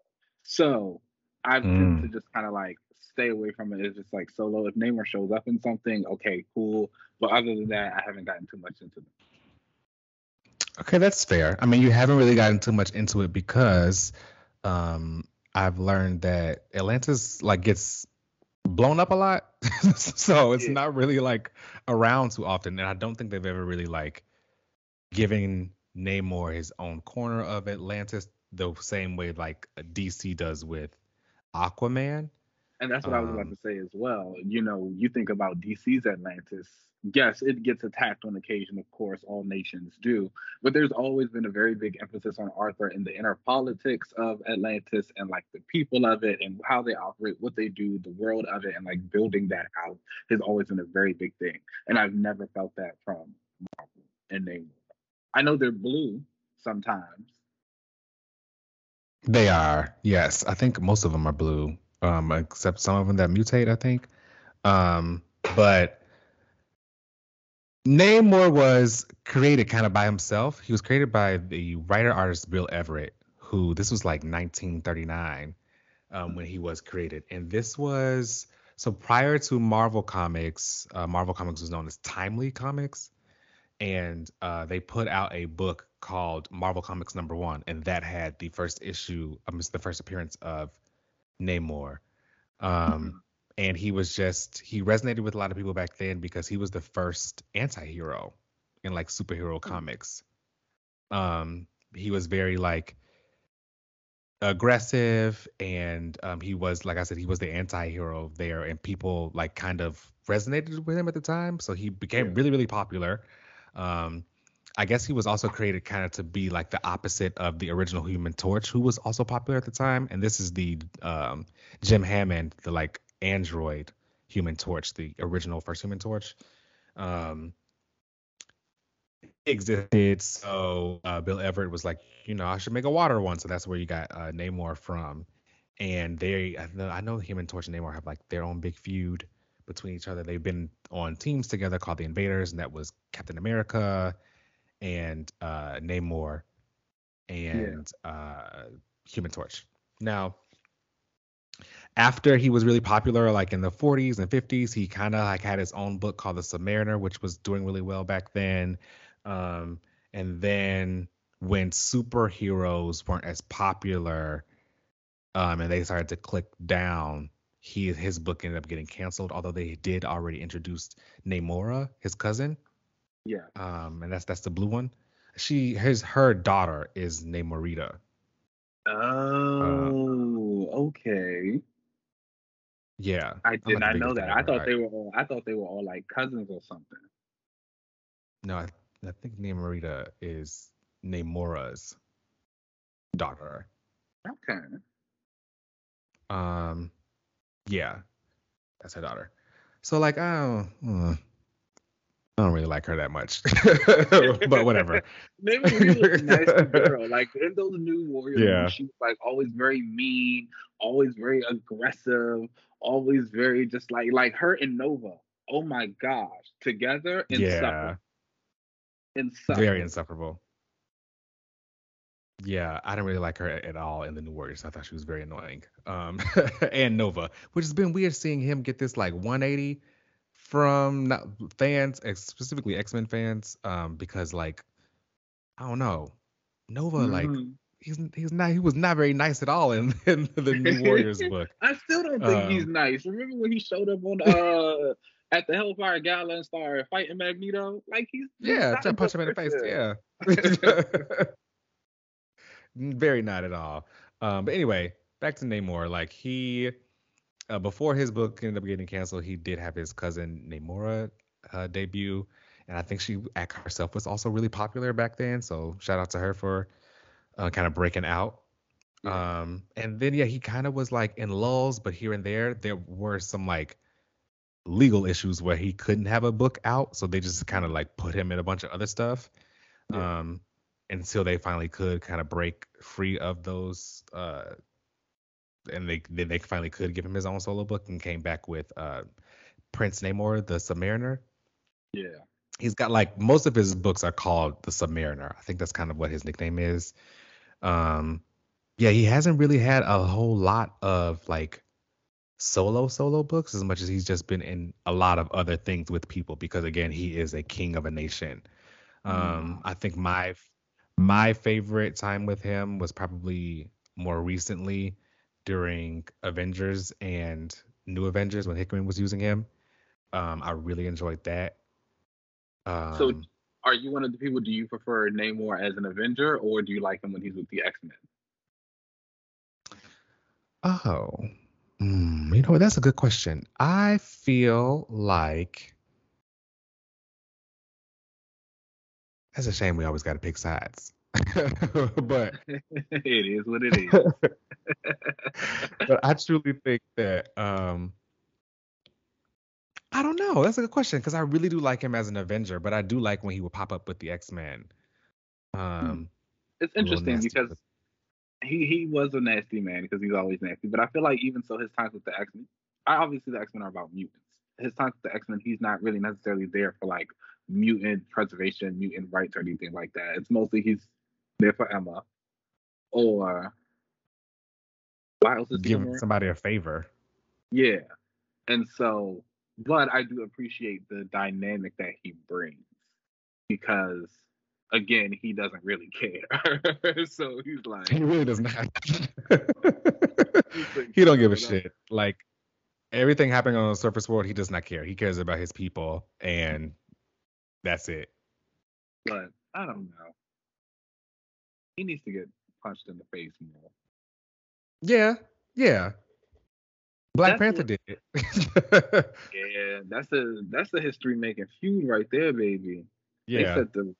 So I've mm. to just kind of like stay away from it. It's just like solo. If Namor shows up in something, okay, cool. But other than that, I haven't gotten too much into them. Okay, that's fair. I mean, you haven't really gotten too much into it because um, I've learned that Atlantis like gets blown up a lot, so it's yeah. not really like around too often, and I don't think they've ever really like given Namor his own corner of Atlantis the same way like DC does with Aquaman. And that's what um, I was about um, to say as well. You know, you think about DC's Atlantis. Yes, it gets attacked on occasion, of course, all nations do. But there's always been a very big emphasis on Arthur and the inner politics of Atlantis and like the people of it and how they operate, what they do, the world of it, and like building that out has always been a very big thing. And I've never felt that from Marvel and Namor. I know they're blue sometimes. They are, yes. I think most of them are blue um, except some of them that mutate, I think. Um, but Namor was created kind of by himself. He was created by the writer artist Bill Everett, who this was like 1939 um, when he was created, and this was so prior to Marvel Comics. Uh, Marvel Comics was known as Timely Comics, and uh, they put out a book called Marvel Comics Number One, and that had the first issue, um, the first appearance of Namor. Um, mm-hmm. And he was just he resonated with a lot of people back then because he was the first anti-hero in like superhero mm-hmm. comics. Um, he was very like aggressive and um, he was like I said he was the anti-hero there and people like kind of resonated with him at the time so he became yeah. really really popular um, I guess he was also created kind of to be like the opposite of the original Human Torch, who was also popular at the time. And this is the um, Jim Hammond, the like android Human Torch, the original first Human Torch. Um, existed. So uh, Bill Everett was like, you know, I should make a water one. So that's where you got uh, Namor from. And they, I know, I know him and Torch and Namor have like their own big feud between each other. They've been on teams together called the Invaders, and that was Captain America and uh, Namor and yeah. uh, Human Torch. Now, after he was really popular, like in the 40s and 50s, he kind of like had his own book called The Submariner, which was doing really well back then. Um, and then when superheroes weren't as popular, um, and they started to click down, he his book ended up getting canceled. Although they did already introduce Namora, his cousin. Yeah. Um, and that's that's the blue one. She his her daughter is Namorita. Oh, uh, okay. Yeah. I did not know that. I thought right. they were all I thought they were all like cousins or something. No, I, I think Namorita is Namora's daughter. Okay. Um yeah. That's her daughter. So like I don't uh, I don't really like her that much, but whatever. Maybe she was a nice girl. Like in those new warriors, yeah. she was like always very mean, always very aggressive, always very just like like her and Nova. Oh my gosh, together insufferable. Yeah. Insufferable. Very insufferable. Yeah, I didn't really like her at all in the New Warriors. I thought she was very annoying. Um, and Nova, which has been weird seeing him get this like 180 from not, fans, specifically X Men fans, um, because like I don't know, Nova mm-hmm. like he's he's not he was not very nice at all in, in the New Warriors book. I still don't think um, he's nice. Remember when he showed up on uh at the Hellfire Gala and started fighting Magneto? Like he's, he's yeah, trying to punch him in the face. Yeah, very not at all. Um, but anyway, back to Namor. Like he uh, before his book ended up getting canceled, he did have his cousin Namora uh, debut, and I think she act herself was also really popular back then. So shout out to her for uh, kind of breaking out. Um, and then yeah, he kind of was like in lulls, but here and there there were some like legal issues where he couldn't have a book out, so they just kind of like put him in a bunch of other stuff. Yeah. Um, until they finally could kind of break free of those uh and they then they finally could give him his own solo book and came back with uh, Prince Namor, the Submariner. Yeah. He's got like most of his books are called the Submariner. I think that's kind of what his nickname is. Um, yeah, he hasn't really had a whole lot of like solo solo books as much as he's just been in a lot of other things with people because again he is a king of a nation. Um, mm. I think my my favorite time with him was probably more recently during Avengers and New Avengers when Hickman was using him. Um, I really enjoyed that. Um, so, are you one of the people? Do you prefer Namor as an Avenger, or do you like him when he's with the X Men? Oh, mm, you know what? that's a good question. I feel like that's a shame. We always got to pick sides. but it is what it is. but I truly think that um I don't know. That's a good question because I really do like him as an Avenger, but I do like when he would pop up with the X Men. Hmm. Um, it's interesting because he he was a nasty man because he's always nasty. But I feel like even so, his times with the X Men, I obviously the X Men are about mutants. His times with the X Men, he's not really necessarily there for like mutant preservation, mutant rights, or anything like that. It's mostly he's there for Emma, or why else is giving somebody a favor. Yeah, and so, but I do appreciate the dynamic that he brings because again, he doesn't really care. so he's like, he really does not. he don't give a shit. Like everything happening on the surface world, he does not care. He cares about his people, and that's it. But I don't know he needs to get punched in the face more. Yeah, yeah. Black that's Panther what, did it. yeah, that's a that's a history making feud right there, baby. Yeah. They the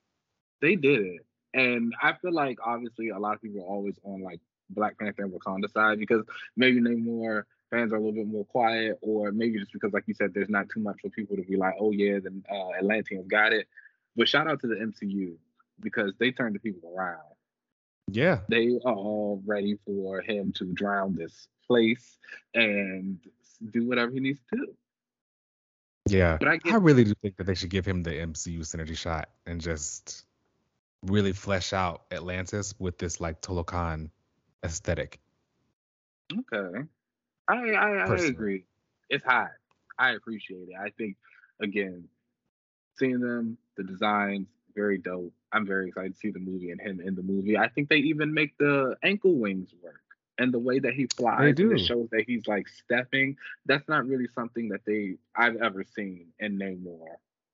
they did it. And I feel like obviously a lot of people are always on like Black Panther and Wakanda side because maybe they more fans are a little bit more quiet, or maybe just because, like you said, there's not too much for people to be like, oh yeah, the uh, Atlanteans got it. But shout out to the MCU because they turned the people around. Yeah. They are all ready for him to drown this place and do whatever he needs to do. Yeah. But I I, really do think that they should give him the MCU synergy shot and just really flesh out Atlantis with this like Talokan aesthetic. Okay. I I, I agree. It's hot. I appreciate it. I think again, seeing them, the designs, very dope. I'm very excited to see the movie and him in the movie. I think they even make the ankle wings work. And the way that he flies, and do. it shows that he's like stepping. That's not really something that they I've ever seen in Namor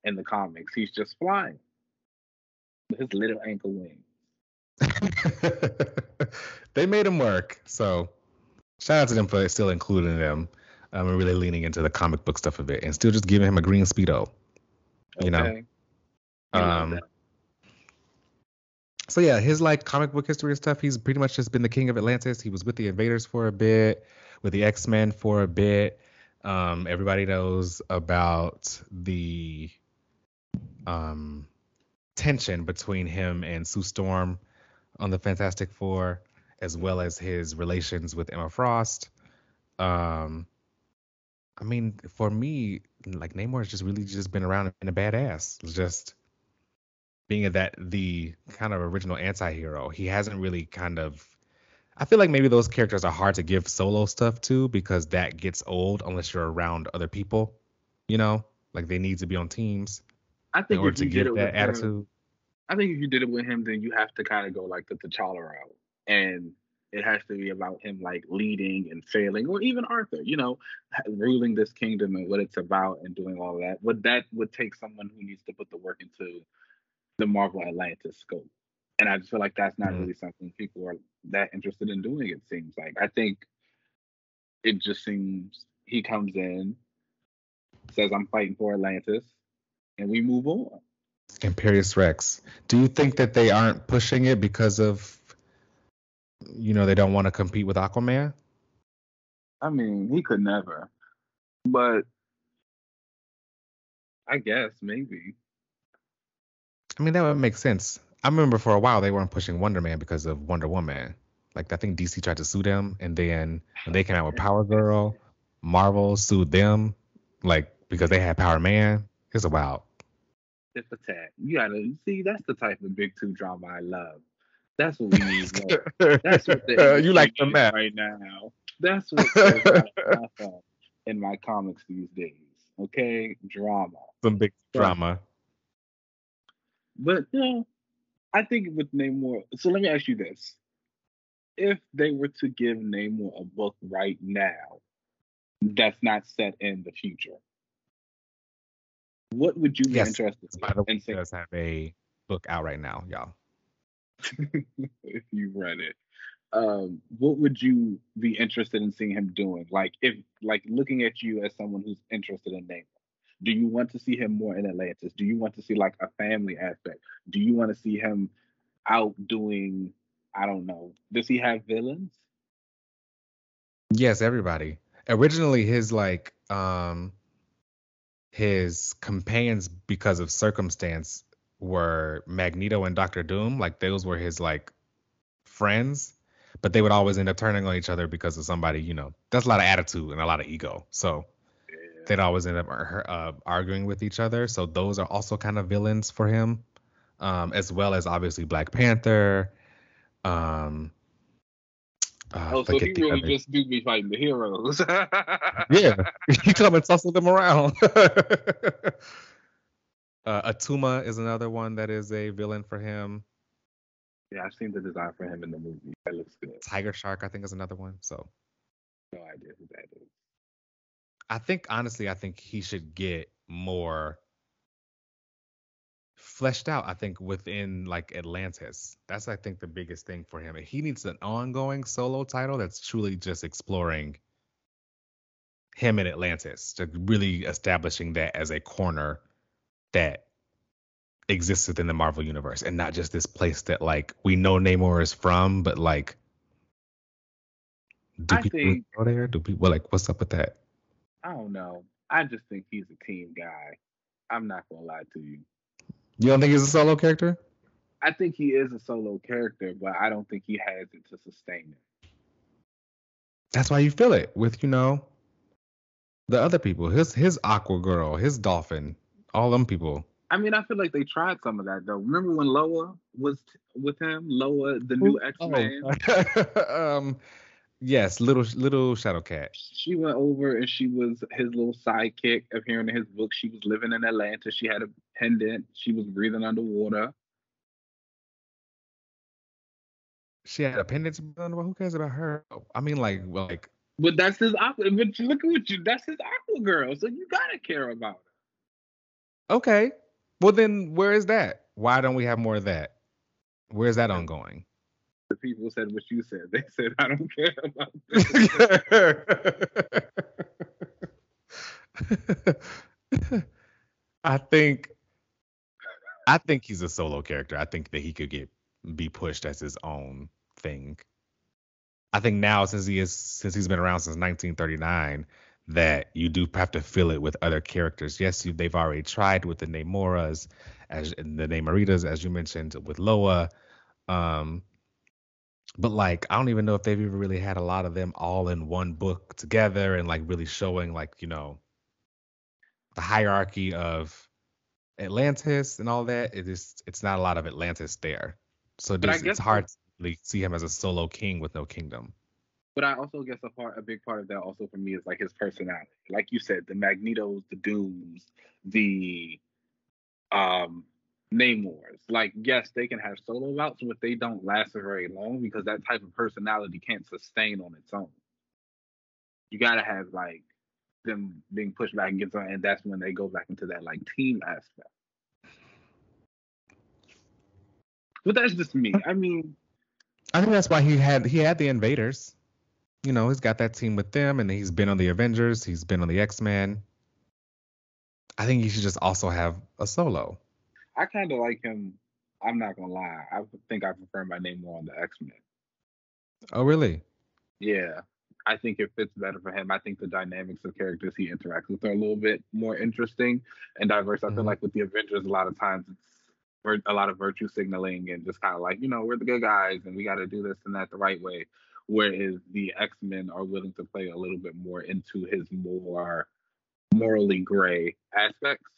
in the comics. He's just flying. His little ankle wings. they made him work. So shout out to them for still including them um, and really leaning into the comic book stuff of it and still just giving him a green speedo. You know, Okay? Love Um. So yeah, his like comic book history and stuff. He's pretty much just been the king of Atlantis. He was with the Invaders for a bit, with the X Men for a bit. Um, everybody knows about the um, tension between him and Sue Storm on the Fantastic Four, as well as his relations with Emma Frost. Um, I mean, for me, like Namor has just really just been around and a badass. It's just being that the kind of original anti-hero he hasn't really kind of i feel like maybe those characters are hard to give solo stuff to because that gets old unless you're around other people you know? Like they need to be on teams I in think order if to get that with him, attitude. I think if you did it with him, then you have to kind of go like the T'Challa route, and it has to be about him like leading and failing, or even Arthur, you know, ruling this kingdom and what it's about and doing all that. But that would take someone who needs to put the work into the Marvel Atlantis scope, and I just feel like that's not Mhm. really something people are that interested in doing. It seems like I think it just seems he comes in, says I'm fighting for Atlantis, and we move on. Imperius Rex do you think that they aren't pushing it because of you know they don't want to compete with aquaman I mean, he could never. But I guess maybe. I mean that would make sense i remember for a while they weren't pushing wonder man because of wonder woman like i think dc tried to sue them and then when they came out with power girl marvel sued them like because they had power man it's a wild It's a tad. You gotta see that's the type of big two drama I love. That's what we need more. That's what the Uh, you like the map. right now. That's what in my comics these days. Okay, drama. Some big drama. But you know, I think with Namor. So let me ask you this: If they were to give Namor a book right now, that's not set in the future, what would you be Yes, interested By the way, in he seeing does have a book out right now, y'all. if you read it? Um, what would you be interested in seeing him doing? Like if, like, looking at you as someone who's interested in Namor. Do you want to see him more in Atlantis? Do you want to see like a family aspect? Do you want to see him out doing? I don't know. Does he have villains? Yes, everybody. Originally, his like um his companions because of circumstance were Magneto and Doctor Doom. Like those were his like friends, but they would always end up turning on each other because of somebody. You know, that's a lot of attitude and a lot of ego. So they'd always end up uh, uh, arguing with each other. So those are also kind of villains for him, um, as well as obviously Black Panther. Um, uh, Oh, so he really other- just do be fighting the heroes. yeah, he come and tussle them around. uh, Attuma is another one that is a villain for him. Yeah, I've seen the design for him in the movie. That looks good. Tiger Shark, I think, is another one. So No idea who that is. I think honestly, I think he should get more fleshed out. I think within like Atlantis, that's I think the biggest thing for him. He needs an ongoing solo title that's truly just exploring him in Atlantis, to really establishing that as a corner that exists within the Marvel universe, and not just this place that like we know Namor is from, but like. Do I people think- go there? Do people like what's up with that? I don't know. I just think he's a team guy. I'm not gonna lie to you. You don't think he's a solo character? I think he is a solo character, but I don't think he has it to sustain it. That's why you feel it with, you know, the other people. His his Aqua Girl, his Dolphin, all them people. I mean, I feel like they tried some of that though. Remember when Loa was t- with him? Loa, the new X Men. Oh. um, yes, little little Shadow Cat. She went over and she was his little sidekick. Appearing in his book, she was living in Atlanta. She had a pendant. She was breathing underwater. She had a pendant. Who cares about her? I mean, like, like. But that's his aqua. But look at what you. That's his aqua girl. So you gotta care about her. Okay. Well, then where is that? Why don't we have more of that? Where's that ongoing? The people said what you said. They said I don't care about this. I think I think he's a solo character. I think that he could get be pushed as his own thing. I think now since he is since he's been around since 1939 that you do have to fill it with other characters. Yes, you, they've already tried with the Namoras, as the Namoritas, as you mentioned with Loa. Um, but like, I don't even know if they've ever really had a lot of them all in one book together and like really showing like you know the hierarchy of Atlantis and all that. It is it's not a lot of Atlantis there, so just, it's hard to really see him as a solo king with no kingdom. But I also guess a part, a big part of that also for me is like his personality. Like you said, the Magnetos, the Dooms, the um Namors. Like, yes, they can have solo bouts, but they don't last very long because that type of personality can't sustain on its own. You gotta have like them being pushed back against them, and that's when they go back into that like team aspect. But that's just me. I mean, I think that's why he had he had the invaders you know, he's got that team with them, and he's been on the Avengers. He's been on the X Men. I think he should just also have a solo. I kind of like him. I'm not gonna lie. I think I prefer my Namor on the X Men. Oh, really? Yeah, I think it fits better for him. I think the dynamics of characters he interacts with are a little bit more interesting and diverse. I mm-hmm. feel like with the Avengers, a lot of times it's a lot of virtue signaling and just kind of like, you know, we're the good guys and we got to do this and that the right way whereas the X Men are willing to play a little bit more into his more morally gray aspects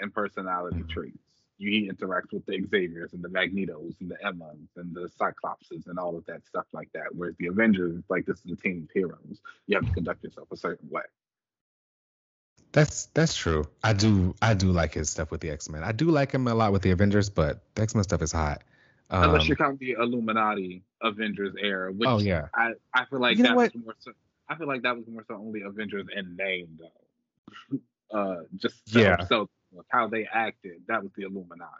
and personality mm-hmm. traits. He interacts with the Xaviers and the Magnetos and the Emmas and the Cyclopses and all of that stuff like that. Whereas the Avengers, like this is a team of heroes. You have to conduct yourself a certain way. That's that's true. I do I do like his stuff with the X Men. I do like him a lot with the Avengers, but the X Men stuff is hot. Um, Unless you count the Illuminati Avengers era, which oh, yeah. I, I feel like you that was more so I feel like that was more so only Avengers in name though. uh just so, yeah. so how they acted, that was the Illuminati.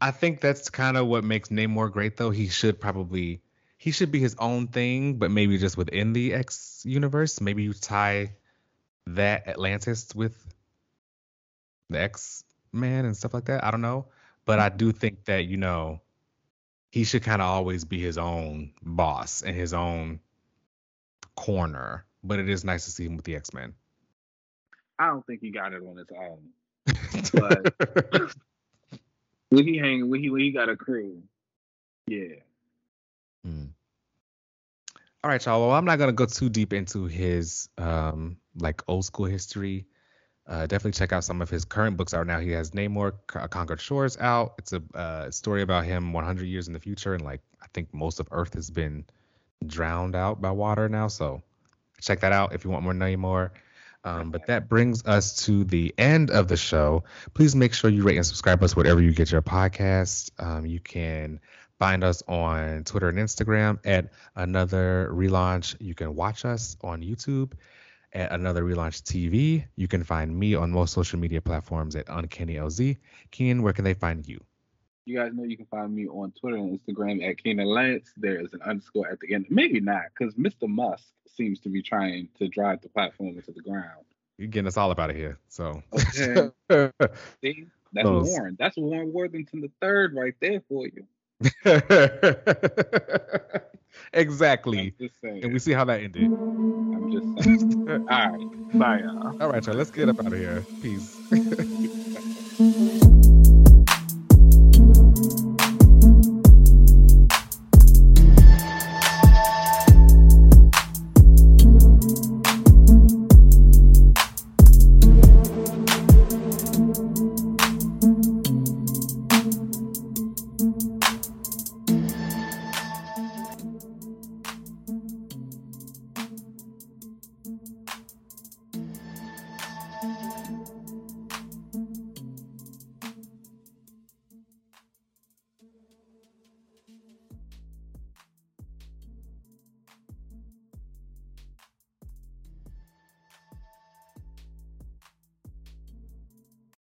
I think that's kind of what makes Namor great though. He should probably he should be his own thing, but maybe just within the X universe. Maybe you tie that Atlantis with the X Man and stuff like that. I don't know. But I do think that, you know, he should kind of always be his own boss and his own corner. But it is nice to see him with the X Men. I don't think he got it on his own. but when he hang, when he when he got a crew, yeah. Hmm. All right, y'all. Well, I'm not gonna go too deep into his um like old school history. Uh, definitely check out some of his current books out now. He has Namor Conquered Shores out. It's a uh, story about him 100 years in the future, and like I think most of Earth has been drowned out by water now. So check that out if you want more Namor. Um, but that brings us to the end of the show. Please make sure you rate and subscribe us wherever you get your podcast. Um, you can find us on Twitter and Instagram at another relaunch. You can watch us on YouTube at Another Relaunch TV. You can find me on most social media platforms at Uncanny LZ. Keenan, where can they find you? You guys know you can find me on Twitter and Instagram at Keenan Lance. There is an underscore at the end. Maybe not, because Mr. Musk seems to be trying to drive the platform into the ground. You're getting us all about it here. So okay. See, that's Those. Warren. That's Warren Worthington the third right there for you. exactly. And we see how that ended. I'm just saying. all right. Bye, y'all. All right, y'all. Let's get up out of here. Peace.